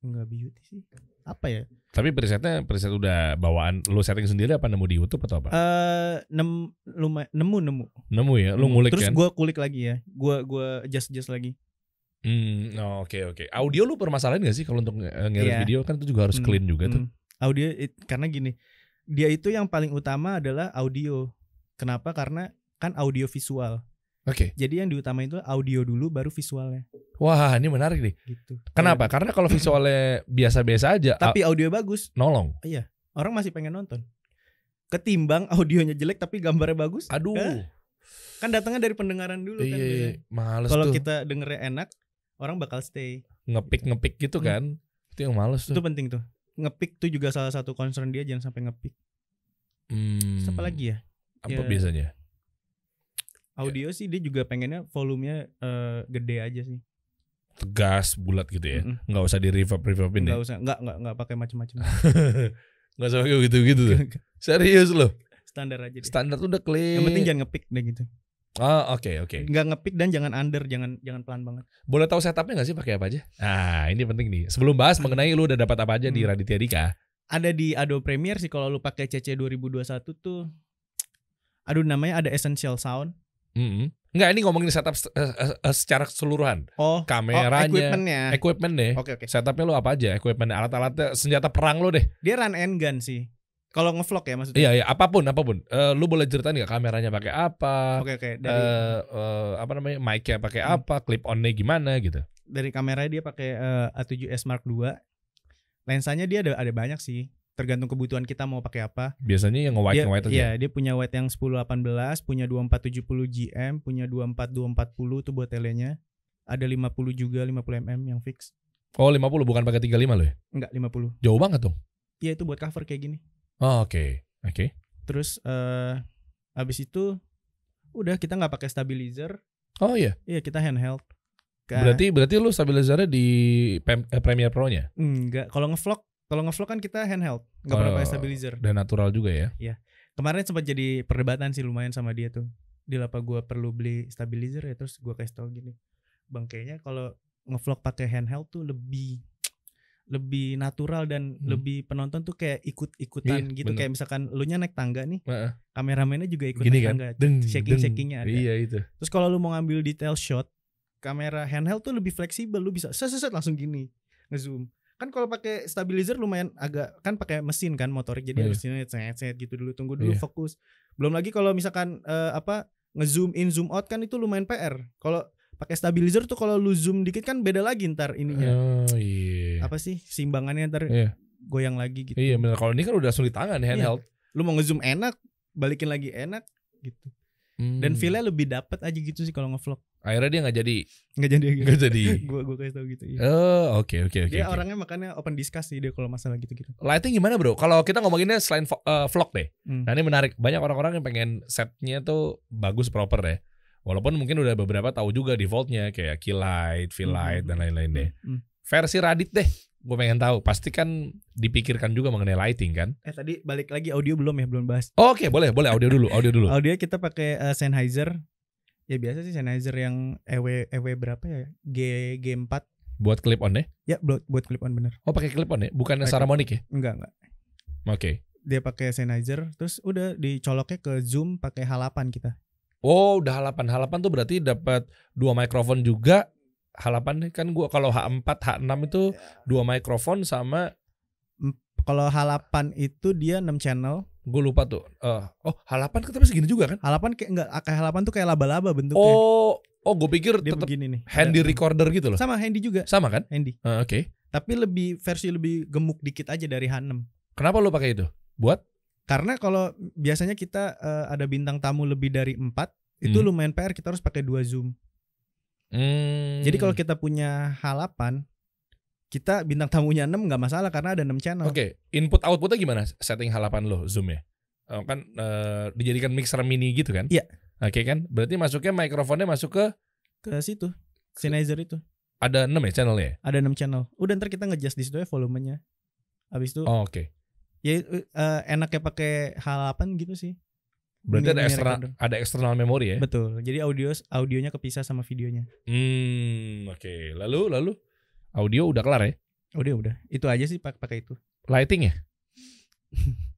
enggak beauty sih. Apa ya? Tapi presetnya preset udah bawaan lu setting sendiri apa nemu di YouTube atau apa? Eh nem, luma- nemu nemu. nemu ya, lu ngulik Terus kan? gua kulik lagi ya. Gua gua adjust adjust lagi. Hmm, oh, oke oke. Audio lu permasalahan gak sih kalau untuk nge- ngirim Iya. video kan itu juga harus Hmm, clean juga tuh. Hmm. Audio it- karena gini, dia itu yang paling utama adalah audio. Kenapa? Karena kan audio visual. Oke. Jadi yang diutamain itu audio dulu baru visualnya Wah, ini menarik nih. gitu. Kenapa? Karena kalau visualnya biasa-biasa aja, Tapi audio bagus, nolong. orang masih pengen nonton. Ketimbang audionya jelek tapi gambarnya bagus, Aduh. Eh, kan datangnya dari pendengaran dulu kan. Iya, iya, biasanya. males Kalau tuh. kita dengernya enak, orang bakal stay. Ngepik-ngepik gitu Hmm. kan. Itu yang males tuh. Itu penting tuh. Ngepick tuh juga salah satu concern dia jangan sampai ngepick. Hmm. Terus apa lagi ya? Apa Ya. biasanya? Audio sih dia juga pengennya volumenya eh, gede aja sih. Tegas, bulat gitu ya. Mm-mm. Nggak usah di reverb reverbin ya. Nggak usah, nggak nggak nggak pakai macam-macam. Nggak usah kayak gitu-gitu tuh. Serius loh. Standar aja deh. Standar tuh udah clean. Yang penting jangan ngepick deh gitu. Ah, oke oke. Nggak ngepick dan jangan under, jangan jangan pelan banget. Boleh tahu setupnya nggak sih pakai apa aja? Nah, ini penting nih. Sebelum bahas mengenai lu udah dapat apa aja di Hmm. Raditya Dika. Ada di Adobe Premiere sih kalau lu pakai CC 2021 tuh aduh namanya ada Essential Sound. Mm Enggak, ini ngomongin setup eh, eh, secara keseluruhan. Oh, Kameranya, oh, equipmentnya. Equipment deh. Oke oke. Setupnya lu apa aja? Equipment, alat-alatnya, senjata perang lu deh. Dia run and gun sih. Kalau ngevlog ya maksudnya. Iya, iya, apa pun, apa pun. Eh, lu boleh ceritain nggak kameranya pakai apa? Oke oke. Eh, Dari eh, apa namanya? Mic-nya pakai Hmm. apa? Clip on-nya gimana gitu. dari kameranya dia pakai eh, A7S Mark II. Lensanya dia ada ada banyak sih. Tergantung kebutuhan kita mau pakai apa. Biasanya yang dia, nge-white aja. Iya, dia punya wide yang 1018, punya 2470 GM, punya 24240 tuh buat telenya. Ada 50 juga 50 mm yang fix. Oh, 50 bukan pakai 35 lo ya? Enggak 50. Jauh banget dong. Iya itu buat cover kayak gini. Oh, oke. Oke. Terus eh habis itu udah kita nggak pakai stabilizer. Oh iya. Iya, kita handheld. Ka- Berarti berarti lu stabilizernya di Pem- eh, Premiere Pro-nya? enggak kalau ngevlog Kalau ngevlog kan kita handheld, nggak pernah Oh. pakai stabilizer. Dan natural juga ya. Kemarin sempat jadi perdebatan sih lumayan sama dia tuh. Dia apa gua perlu beli stabilizer ya terus gua kasih tau gini. Bang kayaknya kalau ngevlog pakai handheld tuh lebih lebih natural dan Hmm. lebih penonton tuh kayak ikut-ikutan Iya, gitu bener. kayak misalkan lu nya naik tangga nih Heeh. kameramennya juga ikut Gini naik kan. tangga Deng, shaking deng. shakingnya ada Iya itu. terus kalau lu mau ngambil detail shot kamera handheld tuh lebih fleksibel lu bisa set set set langsung gini ngezoom kan kalau pakai stabilizer lumayan agak kan pakai mesin kan motorik jadi Iya. mesinnya set gitu dulu tunggu dulu Iya. fokus belum lagi kalau misalkan eh, apa ngezoom in zoom out kan itu lumayan PR kalau pakai stabilizer tuh kalau lu zoom dikit kan beda lagi ntar ininya Oh iya. apa sih simbangannya ntar Iya. goyang lagi gitu Iya benar. Kalau ini kan udah di tangan handheld. lu mau ngezoom enak balikin lagi enak gitu dan Hmm. feel-nya lebih dapet aja gitu sih kalau ngevlog akhirnya dia nggak jadi. nggak jadi gitu Nggak jadi. gua gua kasih tau gitu iya. Oh oke oke oke. dia oke. orangnya makanya open discuss sih dia kalau masalah gitu-gitu Lighting gimana bro? Kalau kita ngomonginnya selain eh, vlog deh. Hmm. Nah ini menarik. Banyak orang-orang yang pengen setnya tuh bagus proper deh. Walaupun mungkin udah beberapa tahu juga defaultnya kayak key light, fill light dan lain-lain deh. Hmm. Versi Radit deh. Gue pengen tahu. Pasti kan dipikirkan juga mengenai lighting kan? eh tadi balik lagi audio belum ya belum bahas Oh, Oke boleh boleh audio dulu audio dulu. audio kita pakai eh, Sennheiser ya biasa sih Sennheiser yang EW EW berapa ya G G4 Buat clip on deh. ya buat buat clip on bener Oh pakai clip on ya? Bukan Pakai. Saramonic ya? enggak enggak Oke. dia pakai Sennheiser terus udah dicoloknya ke zoom pakai H8 kita Oh udah halapan halapan tuh berarti dapat dua mikrofon juga. Halapan nih kan gua kalau H4 H6 itu dua mikrofon sama kalau H8 itu dia 6 channel gue lupa tuh. Eh, oh H8 kan tapi segini juga kan? H8 kayak enggak kayak H8 tuh kayak laba-laba bentuknya Oh oh gue pikir dia tetap begini nih handy recorder gitu loh. sama handy juga Sama kan? handy Eh, Oke. tapi lebih versi lebih gemuk dikit aja dari H6 Kenapa lu pakai itu? Buat? Karena kalau biasanya kita eh, ada bintang tamu lebih dari empat, itu Hmm. lumayan PR kita harus pakai dua zoom. Hmm. Jadi kalau kita punya H8, kita bintang tamunya 6 nggak masalah karena ada 6 channel. Oke, input outputnya gimana? Setting H8 lo zoom ya? Oh, kan eh, dijadikan mixer mini gitu kan? Iya. Oke kan? Berarti masuknya mikrofonnya masuk ke Ke situ. Sennheiser itu ada 6 ya channelnya? ya? ada 6 channel. Udah ntar kita ngejust di situ ya volumenya. Habis itu Oh, Oke. Ya eh, enaknya pakai H8 gitu sih. Berarti ada eksternal recorder. ada eksternal memori ya? Betul. Jadi audio audionya kepisah sama videonya. Hmm, oke. Lalu lalu audio udah kelar ya? Udah udah. Itu aja sih pak- pakai itu. Lighting ya?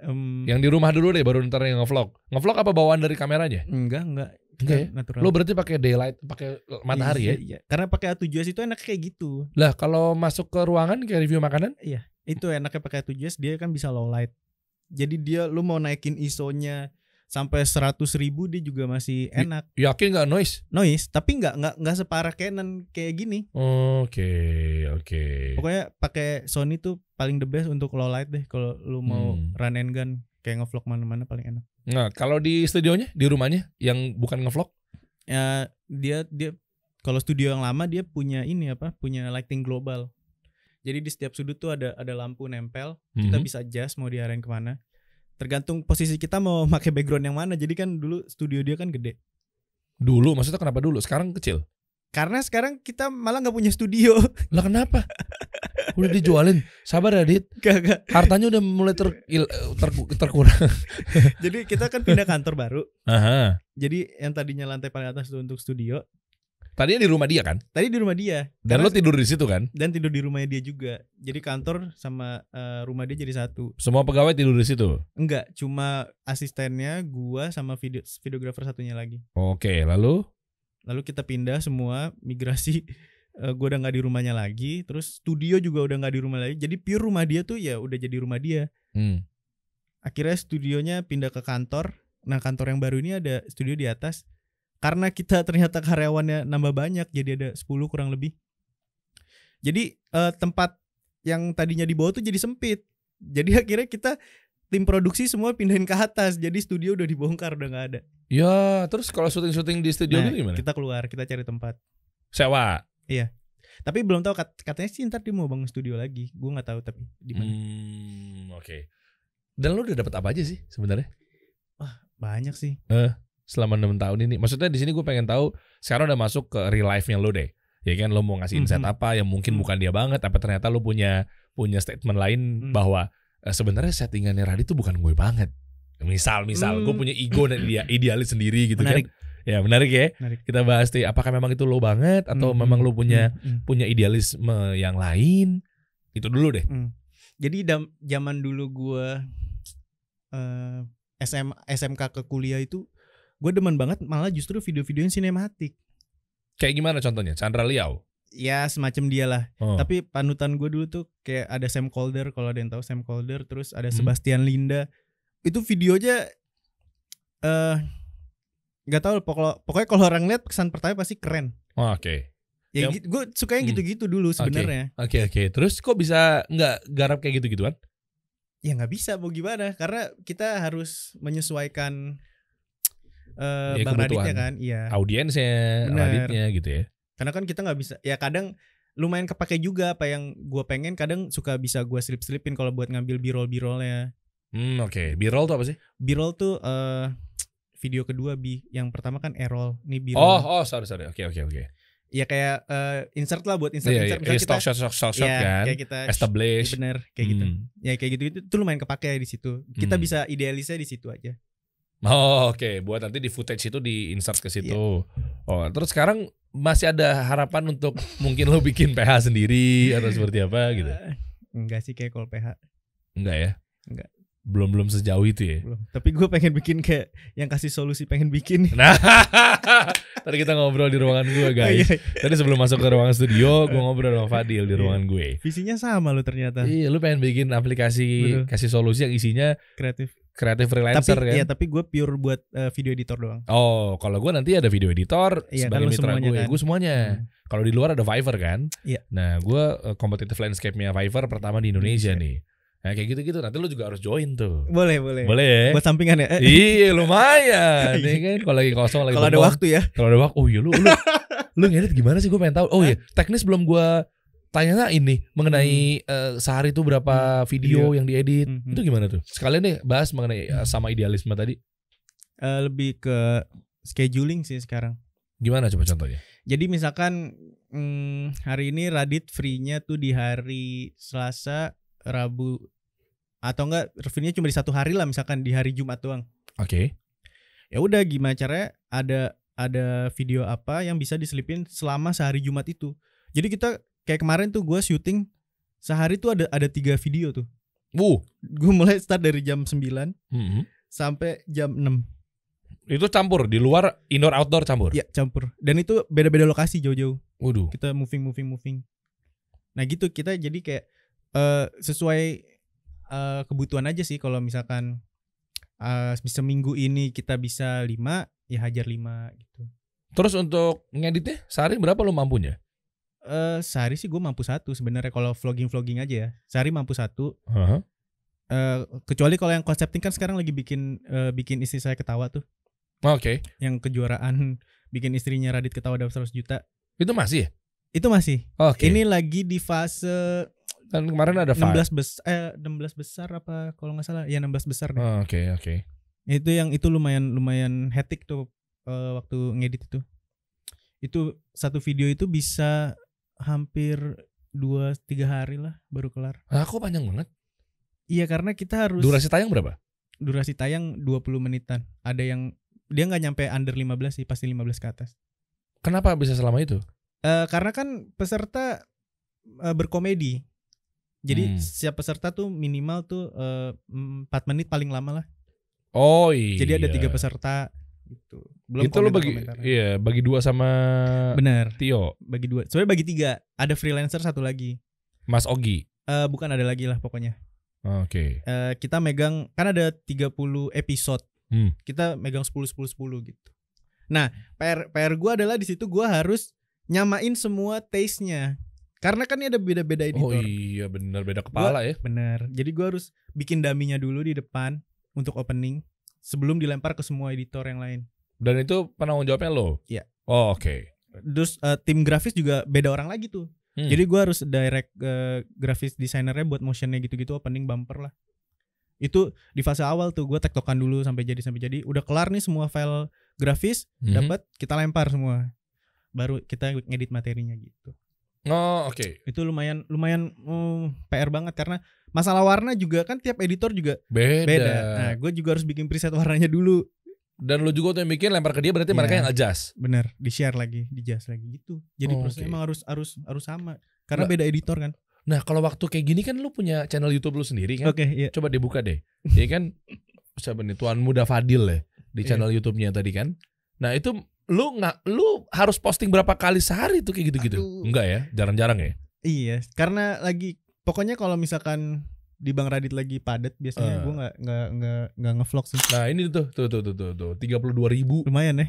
Em, Yang di rumah dulu deh baru ntar yang ngevlog. Ngevlog apa bawaan dari kameranya? enggak enggak. Enggak ya? Natural. Lo berarti pakai daylight, pakai matahari Iya, ya? Iya. Karena pakai A7S itu enak kayak gitu. Lah kalau masuk ke ruangan kayak review makanan? Itu enaknya pakai A7S dia kan bisa low light. Jadi dia lu mau naikin ISO-nya sampai 100 ribu dia juga masih enak Yakin nggak noise? noise tapi nggak nggak nggak separah Canon kayak gini Oke, oke. pokoknya pakai Sony tuh paling the best untuk low light deh kalau lu mau Hmm. run and gun kayak ngevlog mana-mana paling enak Nah, kalau di studionya, di rumahnya yang bukan ngevlog? ya dia dia kalau studio yang lama dia punya ini apa punya lighting global jadi di setiap sudut tuh ada ada lampu nempel kita Mhm. bisa adjust mau diarahin ke mana tergantung posisi kita mau pakai background yang mana jadi kan dulu studio dia kan gede Dulu, maksudnya kenapa dulu? Sekarang kecil. karena sekarang kita malah nggak punya studio Lah kenapa? Udah dijualin. Sabar ya, Dit. Gak, Hartanya udah mulai ter, il- ter- terkurang. jadi kita kan pindah kantor baru Aha. jadi yang tadinya lantai paling atas itu untuk studio Tadinya di rumah dia kan? tadi di rumah dia. Dan Karena- lo tidur di situ kan? dan tidur di rumahnya dia juga. Jadi kantor sama eh, rumah dia jadi satu. Semua pegawai tidur di situ. enggak cuma asistennya gua sama video videografer satunya lagi. Oke, lalu? Lalu kita pindah semua migrasi. Eh, gua udah nggak di rumahnya lagi. Terus studio juga udah nggak di rumah lagi. Jadi pure rumah dia tuh ya udah jadi rumah dia. Hmm. akhirnya studionya pindah ke kantor. Nah kantor yang baru ini ada studio di atas karena kita ternyata karyawannya nambah banyak jadi ada 10 kurang lebih. Jadi eh, tempat yang tadinya di bawah tuh jadi sempit. Jadi akhirnya kita tim produksi semua pindahin ke atas jadi studio udah dibongkar udah nggak ada. Ya, terus kalau syuting-syuting di studio Nah, gimana? kita keluar kita cari tempat. Sewa. tapi belum tahu kat- katanya sih ntar dia mau bangun studio lagi. Gue nggak tahu tapi di mana. Hmm, oke. Dan lu udah dapat apa aja sih sebenarnya? Banyak sih selama enam tahun ini? Maksudnya di sini gue pengen tahu sekarang udah masuk ke real life-nya lu deh. Ya kan lo mau ngasih insight Mhm. apa yang mungkin Hmm. bukan dia banget apa ternyata lo punya punya statement lain Hmm. bahwa eh, sebenarnya settingannya Radit tuh bukan gue banget. Misal misal Hmm. gue punya ego dan dia idealis sendiri gitu Menarik. kan. Ya menarik ya. Menarik. Kita bahas nih apakah memang itu lo banget atau Hmm, memang lo punya hmm, hmm. punya idealisme yang lain. Itu dulu deh. Hmm. Jadi dam, zaman dulu gua eh SM, SMK ke kuliah itu gue demen banget malah justru video-video yang sinematik. Kayak gimana contohnya? Chandra Liao. Ya semacam dia lah. Oh. Tapi panutan gue dulu tuh kayak ada Sam Calder kalau ada yang tahu Sam Calder, terus ada Hmm. Sebastian Linda. Itu videonya eh nggak tahu pokok, pokoknya kalau orang lihat kesan pertama pasti keren. Oh, Oke. Ya, Yang- gue suka yang Hmm. gitu-gitu dulu sebenarnya. Oke oke. Terus kok bisa nggak garap kayak gitu gituan? Ya nggak bisa mau gimana karena kita harus menyesuaikan eh Ya, Bang Raditnya kan. Iya. Audiensnya, Bener. Raditnya gitu ya. Karena kan kita nggak bisa ya kadang lumayan kepake juga apa yang gue pengen kadang suka bisa gue slip-slipin kalau buat ngambil b-roll b-rollnya. Hmm oke. B-roll tuh apa sih? B-roll tuh eh video kedua bi yang pertama kan A-roll nih B-roll. Oh oh sorry sorry. Oke oke oke. Ya kayak eh, insert lah buat insert iya. insert Misalnya Iya, stock shot stock shot ya, kan. kayak kita Establish. bener kayak gitu. Hmm. Ya kayak gitu itu tuh lumayan kepake di situ. Kita Hmm. bisa idealisnya di situ aja. Oh oke. Buat nanti di footage itu di insert ke situ. Iya. Oh terus sekarang masih ada harapan untuk mungkin lo bikin PH sendiri atau seperti apa gitu? Eh, enggak sih kayak call PH Enggak ya? Enggak. Belum belum sejauh itu ya. belum. Tapi gue pengen bikin kayak yang kasih solusi pengen bikin. Nah, tadi kita ngobrol di ruangan gue guys. Iya, Tadi sebelum masuk ke ruangan studio, gue ngobrol sama Fadil di Iya. ruangan gue. Visinya sama lo ternyata Iya, lu pengen bikin aplikasi Betul. kasih solusi yang isinya kreatif. Kreatif Tapi freelancer kan? ya tapi gue pure buat eh, video editor doang. Oh, kalau gue nanti ada video editor Iya, sebagai kan lu mitra gue, kan. gue semuanya. Hmm. Kalau di luar ada Fiverr kan? Iya. Nah, gue uh, competitive landscape-nya Fiverr pertama di Indonesia nih. Nah, kayak gitu-gitu nanti lu juga harus join tuh. Boleh boleh. Boleh ya? Buat sampingan ya. Iya lumayan ya kan kalau lagi kosong lagi Kalau ada waktu ya. kalau ada waktu oh iya lu lu lu ngedit gimana sih gue pengen tahu oh iya teknis belum gue tanya ini mengenai eh, sehari itu berapa video, Hmm. video. yang diedit Mhm. itu gimana tuh sekalian deh bahas mengenai eh, sama idealisme tadi Eh, lebih ke scheduling sih sekarang. gimana coba contohnya Jadi misalkan mm, hari ini Radit free-nya tuh di hari Selasa, Rabu atau enggak free-nya cuma di satu hari lah misalkan di hari Jumat doang. oke Ya udah gimana caranya ada ada video apa yang bisa diselipin selama sehari Jumat itu. Jadi kita kayak kemarin tuh gua syuting sehari tuh ada ada tiga video tuh. uh Gue mulai start dari jam 9 mhm. sampai jam 6. itu campur di luar indoor outdoor campur Ya campur. Dan itu beda-beda lokasi jauh-jauh. waduh kita moving moving moving nah gitu kita jadi kayak eh sesuai eh, kebutuhan aja sih kalau misalkan eh seminggu ini kita bisa lima ya hajar lima gitu terus untuk ngeditnya sehari berapa lo mampunya eh sehari sih gue mampu satu sebenarnya kalau vlogging vlogging aja ya. Sehari mampu satu. Heeh. eh kecuali kalau yang konsepting kan sekarang lagi bikin eh, bikin istri saya ketawa tuh. Oke. Yang kejuaraan bikin istrinya Radit ketawa dapat 100 juta. Itu masih ya? Itu masih. Oke. Ini lagi di fase kan kemarin ada 16 besar eh 16 besar apa kalau nggak salah? Ya 16 besar deh. Oh, oke oke. Itu yang itu lumayan lumayan hectic tuh eh, waktu ngedit itu. Itu satu video itu bisa hampir dua tiga hari lah baru kelar. nah, kok panjang banget Iya karena kita harus durasi tayang berapa durasi tayang 20 menitan. Ada yang dia nggak nyampe under 15 sih, pasti 15 ke atas. kenapa bisa selama itu Eh karena kan peserta eh, berkomedi. Jadi Hmm. setiap peserta tuh minimal tuh eh, 4 menit paling lama lah. oh iya Jadi ada tiga peserta gitu. Belum itu lo bagi iya bagi dua sama Bener, Tio bagi dua. Sebenarnya bagi tiga. Ada freelancer satu lagi. Mas Ogi Eh bukan ada lagi lah pokoknya. oke Eh kita megang kan ada 30 episode. Hmm. Kita megang 10 10 10 gitu. Nah, PR PR gua adalah di situ gua harus nyamain semua taste-nya. Karena kan ini ada beda-beda oh editor. iya bener beda kepala ya Bener. Jadi gua harus bikin daminya dulu di depan untuk opening sebelum dilempar ke semua editor yang lain. dan itu penanggung jawabnya lo Iya. oh oke Terus eh, tim grafis juga beda orang lagi tuh. Hmm. Jadi gua harus direct eh, grafis desainernya buat motionnya gitu-gitu opening bumper lah. Itu di fase awal tuh gue tektokan dulu sampai jadi sampai jadi. Udah kelar nih semua file grafis Mhm. dapat kita lempar semua. baru kita ngedit materinya gitu. Oh, oke. Itu lumayan lumayan mm, PR banget karena masalah warna juga kan tiap editor juga Beda. beda. Nah, gue juga harus bikin preset warnanya dulu. Dan lu juga tuh yang bikin lempar ke dia berarti Iya. mereka yang adjust. Bener, di share lagi, di jazz lagi gitu. Jadi Oh, prosesnya oke. emang harus harus harus sama karena Nggak. beda editor kan. Nah, kalau waktu kayak gini kan lu punya channel YouTube lu sendiri kan? Oke, iya. Coba dibuka deh. Iya kan? Siapa nih? Tuan Muda Fadil ya di Iya. channel YouTube-nya tadi kan. Nah, itu lu nggak lu harus posting berapa kali sehari tuh kayak gitu-gitu? Enggak ya? Jarang-jarang ya? Iya, karena lagi pokoknya kalau misalkan di Bang Radit lagi padat Eh. biasanya gue nggak nggak nggak nggak ngevlog sih. Nah, ini tuh tuh tuh tuh tuh, tuh 32 ribu Lumayan ya.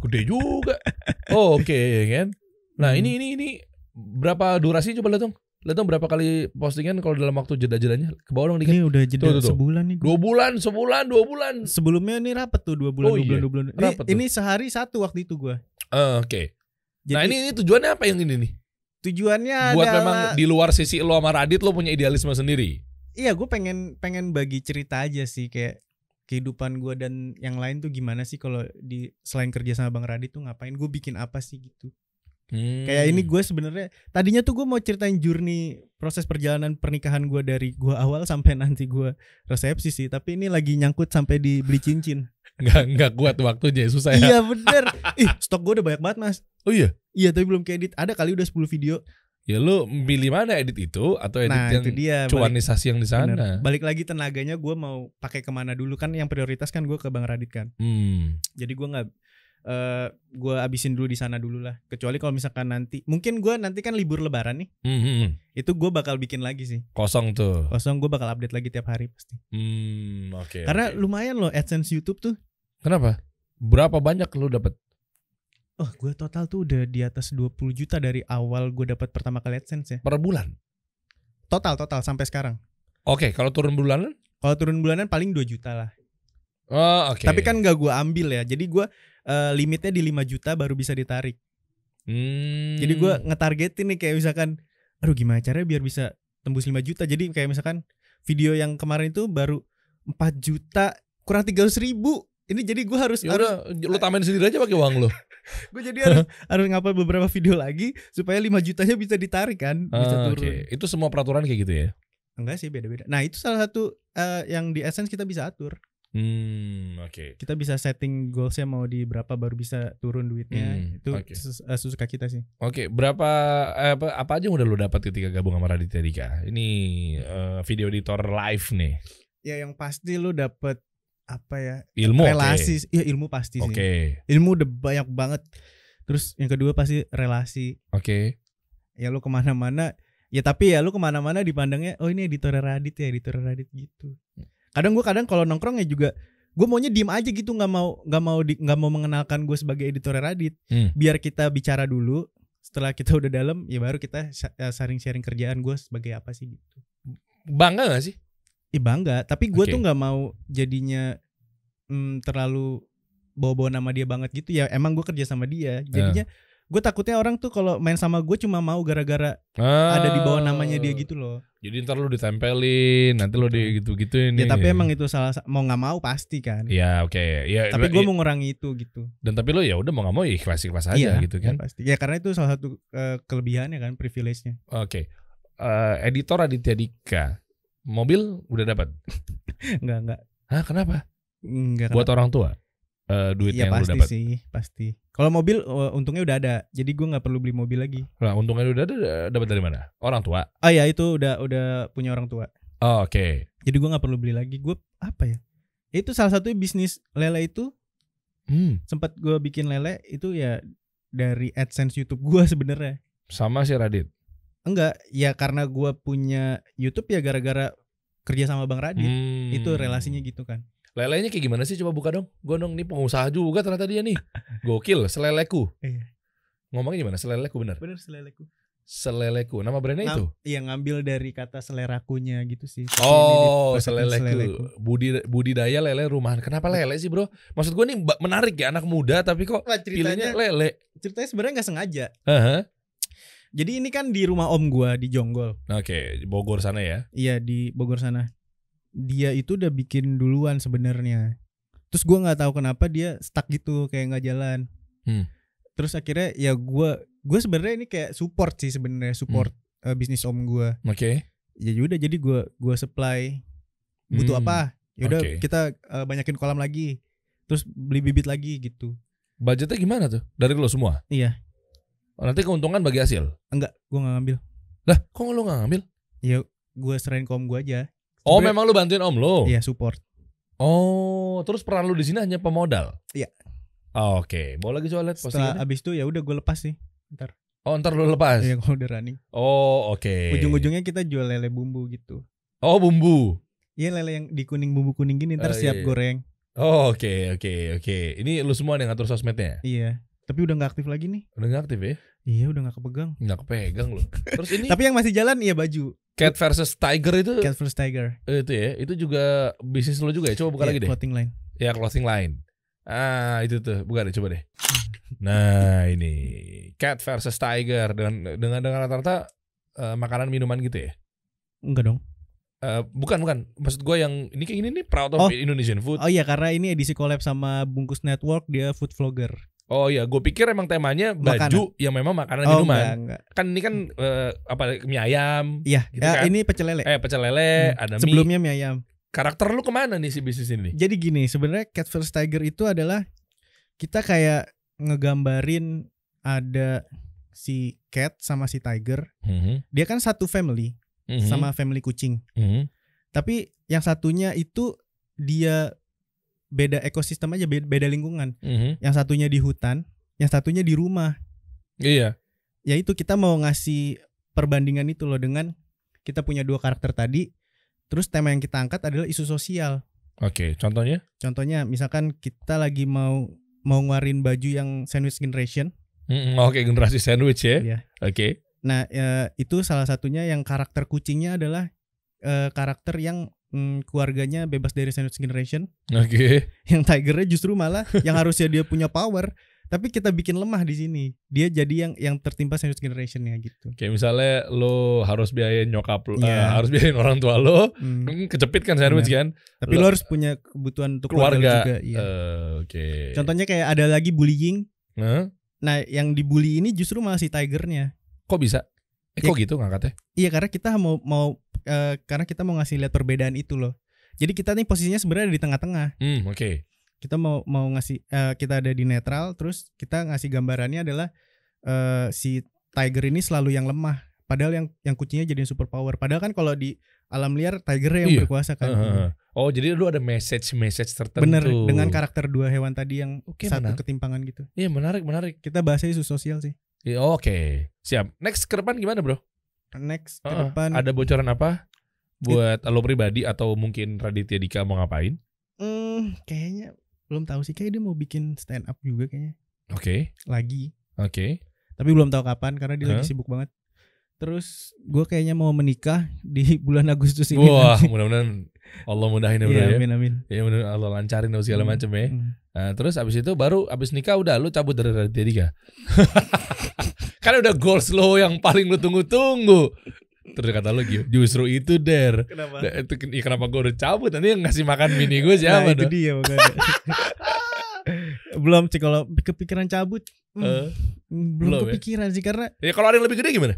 gede juga. Oh, oke ya kan. Nah, Hmm. ini ini ini berapa durasi coba lihat dong. Lihat dong berapa kali postingan kalau dalam waktu jeda-jedanya. Ke bawah dong dikit. Ini udah jeda Tuh, tuh, tuh. sebulan nih. Dua bulan, sebulan, dua bulan. Sebelumnya ini rapet tuh dua bulan, Oh dua bulan, iya, dua bulan. Ini, rapet tuh. ini sehari satu waktu itu gue. Eh, Oke. Jadi Nah, ini ini tujuannya apa yang ini nih? Tujuannya Buat adalah memang di luar sisi lo sama Radit lo punya idealisme sendiri. iya gue pengen pengen bagi cerita aja sih kayak kehidupan gue dan yang lain tuh gimana sih kalau di selain kerja sama Bang Radit tuh ngapain gue bikin apa sih gitu Hmm. kayak ini gue sebenarnya tadinya tuh gue mau ceritain journey proses perjalanan pernikahan gue dari gue awal sampai nanti gue resepsi sih tapi ini lagi nyangkut sampai di beli cincin nggak nggak kuat waktunya susah ya. iya bener ih stok gue udah banyak banget mas Oh iya. Iya tapi belum keedit ada kali udah 10 video Ya lu pilih mana edit itu atau edit nah yang itu dia balik- cuanisasi yang di sana? Bener. Balik lagi tenaganya gue mau pakai ke mana dulu kan yang prioritas kan gue ke Bang Radit kan. Hmm. Jadi gue nggak eh gue abisin dulu di sana dulu lah. Kecuali kalau misalkan nanti mungkin gue nanti kan libur lebaran nih. Hmm, hmm, hmm. Itu gue bakal bikin lagi sih. Kosong tuh. Kosong gue bakal update lagi tiap hari pasti. Hmm, oke. Karena oke. lumayan loh AdSense YouTube tuh. kenapa? Berapa banyak lu dapat? Oh gue total tuh udah di atas 20 juta dari awal gue dapat pertama kali AdSense ya. per bulan? Total total sampai sekarang. Oke, kalau turun bulanan? Kalau turun bulanan paling 2 juta lah. Oh, oke. Tapi kan nggak gue ambil ya. Jadi gue eh, limitnya di 5 juta baru bisa ditarik. Hmm. Jadi gue ngetargetin nih kayak misalkan aduh gimana caranya biar bisa tembus 5 juta. Jadi kayak misalkan video yang kemarin itu baru 4 juta kurang 300 ribu. Ini jadi gue harus ya harus lu tambahin sendiri aja pakai uang lu. Gue jadi harus harus ngapa beberapa video lagi supaya 5 jutanya bisa ditarik kan, bisa Ah, turun. Oke, itu semua peraturan kayak gitu ya. Enggak sih beda-beda. Nah, itu salah satu eh, yang di Essence kita bisa atur. Hmm, oke. Kita bisa setting goalsnya mau di berapa baru bisa turun duitnya. Hmm, itu oke. ses- eh, sesuka kita sih. Oke, berapa eh, apa, apa aja yang udah lu dapat ketika gabung sama Raditya Dika? Ini eh, video editor live nih. Ya yang pasti lu dapet apa ya Ilmu relasi ya ilmu pasti sih Oke. ilmu udah banyak banget terus yang kedua pasti relasi Oke. ya lu ke mana-mana ya tapi ya lu ke mana-mana dipandangnya oh ini editor Radit ya editor Radit gitu kadang gua kadang kalau nongkrong ya juga gue maunya diem aja gitu nggak mau nggak mau nggak mau mengenalkan gue sebagai editor Radit Hmm. biar kita bicara dulu setelah kita udah dalam ya baru kita sharing-sharing kerjaan gue sebagai apa sih gitu Bangga gak sih? Ih bangga. Tapi gue Oke. tuh nggak mau jadinya mm, terlalu bawa-bawa nama dia banget gitu. Ya emang gue kerja sama dia. Jadinya gue takutnya orang tuh kalau main sama gue cuma mau gara-gara ada di bawah namanya dia gitu loh. Jadi ntar lu ditempelin, nanti lu di gitu-gituin. ya tapi emang itu salah sa- mau nggak mau pasti kan. Ya oke, ya. tapi gue ya, mau ngurangi itu gitu. Dan tapi lu ya udah mau gak mau ya ikhlas ikhlas aja iya gitu kan. ya pasti ya karena itu salah satu eh, kelebihannya kan privilege-nya. Oke, Eh, editor Aditya Dika, mobil udah dapat. nggak nggak Hah kenapa? nggak Buat orang tua, eh duitnya Iya yang lu pasti dapat. sih pasti kalau mobil eh, untungnya udah ada jadi gue nggak perlu beli mobil lagi Nah untungnya udah ada, dapat dari mana? Orang tua. oh ya itu udah udah punya orang tua Oh, Oke. jadi gue nggak perlu beli lagi gue apa ya Ya itu salah satu bisnis lele itu Hmm, sempat gue bikin lele itu ya dari adsense YouTube gue sebenarnya sama si Radit. Enggak ya karena gue punya YouTube ya gara-gara kerja sama bang Radit Hmm. itu relasinya gitu kan Lelenya kayak gimana sih? Coba buka dong. Gue dong, nih pengusaha juga ternyata dia nih. Gokil, seleleku. Iya. Ngomongnya gimana? Seleleku bener. bener seleleku Seleleku. Nama brandnya itu. iya ngambil dari kata selerakunya gitu sih Tapi Oh, ini di- seleleku. Budi budidaya lele rumahan. Kenapa lele sih, Bro? Maksud gue nih menarik ya anak muda tapi kok pilihnya ceritanya lele. ceritanya sebenarnya nggak sengaja Aha. Jadi ini kan di rumah om gua di Jonggol Oke, di Bogor sana ya. Iya di Bogor sana. Dia itu udah bikin duluan sebenarnya. Terus gua nggak tahu kenapa dia stuck gitu kayak nggak jalan. Hmm. terus akhirnya ya gue gue sebenarnya ini kayak support sih sebenarnya support Hmm. eh, bisnis om gue Oke. ya udah jadi gue gua supply butuh Hmm. apa ya udah Oke. kita eh, banyakin kolam lagi terus beli bibit lagi gitu Budgetnya gimana tuh? Dari lo semua? iya Oh, nanti keuntungan bagi hasil. enggak gue nggak ngambil Lah, kok lo nggak ngambil? ya gue serahin ke om gue aja Oh, Sebenarnya- memang lo bantuin om lo. iya support Oh, terus peran lu di sini hanya pemodal. Iya. Oh, Oke, mau lagi soal lihat setelah abis itu ya udah gue lepas sih ntar Oh, ntar lu lepas. ya kalau udah running Oh, oke. ujung-ujungnya kita jual lele bumbu gitu Oh, bumbu. Iya lele yang di kuning bumbu kuning gini ntar Oh, siap iya, iya. goreng Oh, oke, oke, oke. Ini lu semua yang ngatur sosmednya? iya tapi udah nggak aktif lagi nih Udah nggak aktif ya? iya udah nggak kepegang Nggak kepegang lu. Terus ini tapi yang masih jalan iya baju Cat versus Tiger itu Cat vs Tiger eh, itu ya, itu juga bisnis lu juga ya? Coba buka Iya, lagi deh. clothing line Ya, clothing line. Ah, itu tuh. Buka deh, coba deh. Nah, ini Cat versus Tiger dengan dengan dengan rata-rata eh, makanan minuman gitu ya? enggak dong Eh, bukan bukan maksud gue yang ini kayak gini nih proud Oh. of Indonesian food oh iya karena ini edisi collab sama Bungkus Network dia food vlogger oh iya gue pikir emang temanya baju yang memang makanan oh minuman. enggak enggak. Kan ini kan eh, apa mie ayam iya Gitu ya, kan? ini pecel lele. Eh pecel lele Hmm. ada mie. Sebelumnya mie ayam. Karakter lu ke mana nih si bisnis ini? Jadi gini sebenarnya Cat vs Tiger itu adalah kita kayak ngegambarin ada si cat sama si tiger. Mhm, dia kan satu family mhm, sama family kucing. Mhm. tapi yang satunya itu dia beda ekosistem aja beda, beda lingkungan. Mhm. yang satunya di hutan yang satunya di rumah. Iya. Ya itu kita mau ngasih perbandingan itu loh dengan kita punya dua karakter tadi terus tema yang kita angkat adalah isu sosial. Oke contohnya? Contohnya misalkan kita lagi mau mau ngeluarin baju yang sandwich generation. Mhm, oke generasi sandwich ya. Iya. oke. Nah eh, itu salah satunya yang karakter kucingnya adalah eh, karakter yang mm, keluarganya bebas dari sandwich generation oke yang tigernya justru malah yang harusnya dia punya power tapi kita bikin lemah di sini dia jadi yang yang tertimpa sandwich generationnya gitu Kayak misalnya lo harus biayain nyokap lo, Iya. eh, harus biayain orang tua lo, Hmm, kecepit kan sandwich kan? tapi Lo- lo harus punya kebutuhan untuk keluarga, Keluarga. juga iya. Eh, Oke. contohnya kayak ada lagi bullying Hah? nah yang dibully ini justru malah si tigernya Kok bisa? Eh, Ya- kok gitu ngangkatnya? iya karena kita mau mau eh, karena kita mau ngasih lihat perbedaan itu loh jadi kita nih posisinya sebenarnya ada di tengah-tengah Hmm, oke. kita mau mau ngasih eh, kita ada di netral terus kita ngasih gambarannya adalah eh, si tiger ini selalu yang lemah padahal yang yang kucingnya jadi super power padahal kan kalau di alam liar tigernya yang Iya. berkuasa kan Heeh. Oh, jadi lu ada message-message tertentu. bener dengan karakter dua hewan tadi yang Oke, satu menarik. ketimpangan gitu Iya, menarik, menarik. kita bahasnya isu sosial sih Oke, siap. Next ke depan gimana, Bro? next ke depan Ada bocoran apa buat lo pribadi atau mungkin Raditya Dika mau ngapain? hmm, kayaknya belum tahu sih kayak dia mau bikin stand up juga kayaknya Oke. lagi Oke. tapi belum tahu kapan karena dia lagi Hah? sibuk banget terus gue kayaknya mau menikah di bulan Agustus ini Wah, mudah-mudahan Allah mudahin ya, Bro Iya, ya. amin amin Ya mudah Allah lancarin dan segala Hmm, macam ya. hmm. Nah, terus abis itu baru abis nikah udah lu cabut dari Raditya Dika. kan udah goals lo yang paling lu tunggu-tunggu. Terus kata lu "Gio, justru itu der. Kenapa? Nah, itu ya kenapa gue udah cabut nanti yang ngasih makan bini gue Nah, siapa itu dong? dia belum sih kalau kepikiran cabut hmm, Eh, belum, belum ya? kepikiran sih karena ya kalau ada yang lebih gede gimana?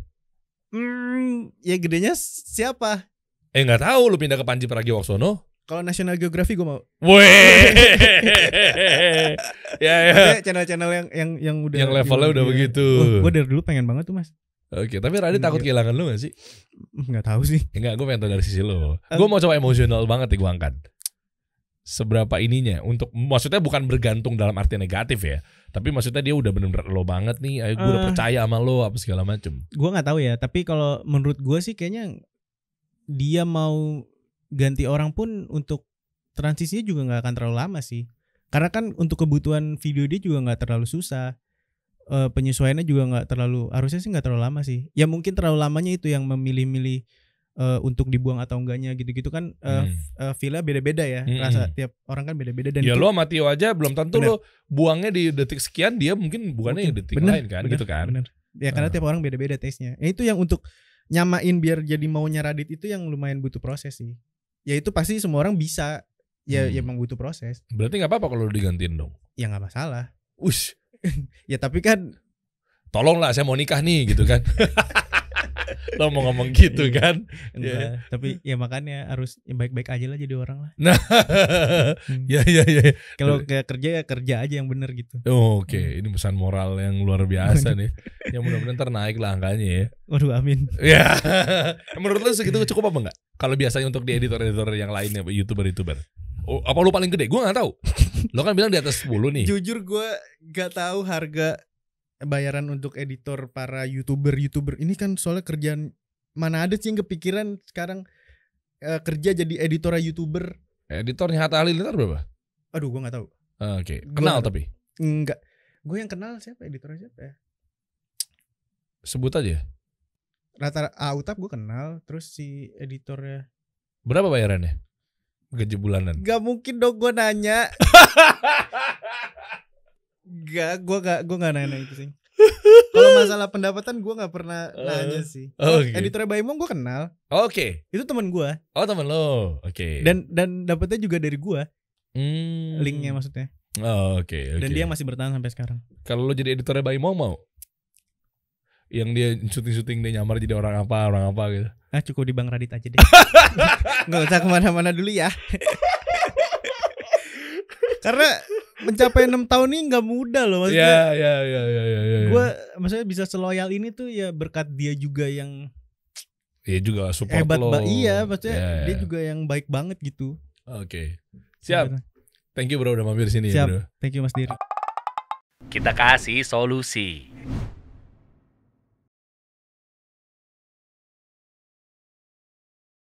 Hmm, ya gedenya siapa Eh nggak tahu lu pindah ke Panji Pragiwaksono. kalau National Geography gue mau Weh. ya ya. Channel-channel yang yang yang udah Yang levelnya udah iya. begitu. gue dari dulu pengen banget tuh mas Oke, tapi Radit takut Iya. kehilangan lu gak sih? nggak tahu sih Enggak, gue pengen tahu dari sisi. Eh. Gue mau coba emosional banget nih gue angkat. Seberapa ininya untuk maksudnya bukan bergantung dalam arti negatif ya, tapi maksudnya dia udah bener-bener lo banget nih. Ayo gue udah Eh. percaya sama lo apa segala macem. gue nggak tahu ya tapi kalau menurut gue sih kayaknya dia mau ganti orang pun untuk transisinya juga nggak akan terlalu lama sih karena kan untuk kebutuhan video dia juga nggak terlalu susah Eh, penyesuaiannya juga nggak terlalu harusnya sih nggak terlalu lama sih ya mungkin terlalu lamanya itu yang memilih-milih eh, untuk dibuang atau enggaknya gitu-gitu kan eh, Hmm. eh, feel-nya beda-beda ya Hmm. rasa tiap orang kan beda-beda dan ya itu lo sama Tio aja belum tentu Bener. lo buangnya di detik sekian dia mungkin bukannya di Mungkin. detik Bener, lain kan bener, gitu kan. bener. ya karena Ah. tiap orang beda-beda taste-nya ya itu yang untuk nyamain biar jadi maunya Radit itu yang lumayan butuh proses sih ya itu pasti semua orang bisa ya Hmm. ya emang butuh proses Berarti nggak apa-apa kalau digantiin dong. ya nggak masalah Ush, Ya tapi kan Tolonglah saya mau nikah nih gitu kan. Lo mau ngomong gitu Iya. kan. enggak, tapi ya makanya harus ya baik-baik aja lah jadi orang lah. Nah, Hmm. ya ya ya. Kalau kayak kerja ya kerja aja yang bener gitu. Oh, Oke, ini pesan moral yang luar biasa nih. Yang mudah-mudahan ntar naik lah angkanya ya. Waduh amin. Ya, menurut lo segitu cukup apa enggak? Kalau biasanya untuk di editor-editor yang lainnya, youtuber-youtuber. Oh, apa lu paling gede? Gue nggak tahu. Lo kan bilang di atas 10 nih. Jujur gue gak tahu harga bayaran untuk editor para youtuber-youtuber ini kan soalnya kerjaan mana ada sih yang kepikiran sekarang eh, kerja jadi editor youtuber. Editornya Hatta Halilintar berapa? Aduh gue nggak tahu. Ah, Oke, Gua- kenal tapi. Enggak. Gue yang kenal siapa editornya siapa ya? Sebut aja. Rata Autap gue kenal, terus si editornya Berapa bayarannya? Gaji bulanan. Gak mungkin dong gue nanya. Gak, gue gak, gue gak nanya itu sih. Kalau masalah pendapatan gue gak pernah nanya sih. Oke. Editornya Baimong gue kenal, Oke. itu teman gue. Oh temen lo. Oke. Dan dan dapetnya juga dari gue, Hmm. linknya maksudnya. Oh, Oke. Dan oke. dia masih bertahan sampai sekarang. Kalau lo jadi editornya Bayi mau? Yang dia syuting-syuting dia nyamar jadi orang apa, orang apa gitu. Ah cukup di Bang Radit aja deh. Gak usah ke mana-mana dulu ya. Karena mencapai enam tahun ini nggak mudah loh maksudnya. Ya, ya, ya, ya, ya, ya. Gue maksudnya bisa seloyal ini tuh ya berkat dia juga yang Iya juga support hebat lo. iya maksudnya Ya, ya. dia juga yang baik banget gitu Oke. Siap. Thank you bro udah mampir sini Siap. ya bro. thank you mas Diri Kita kasih solusi.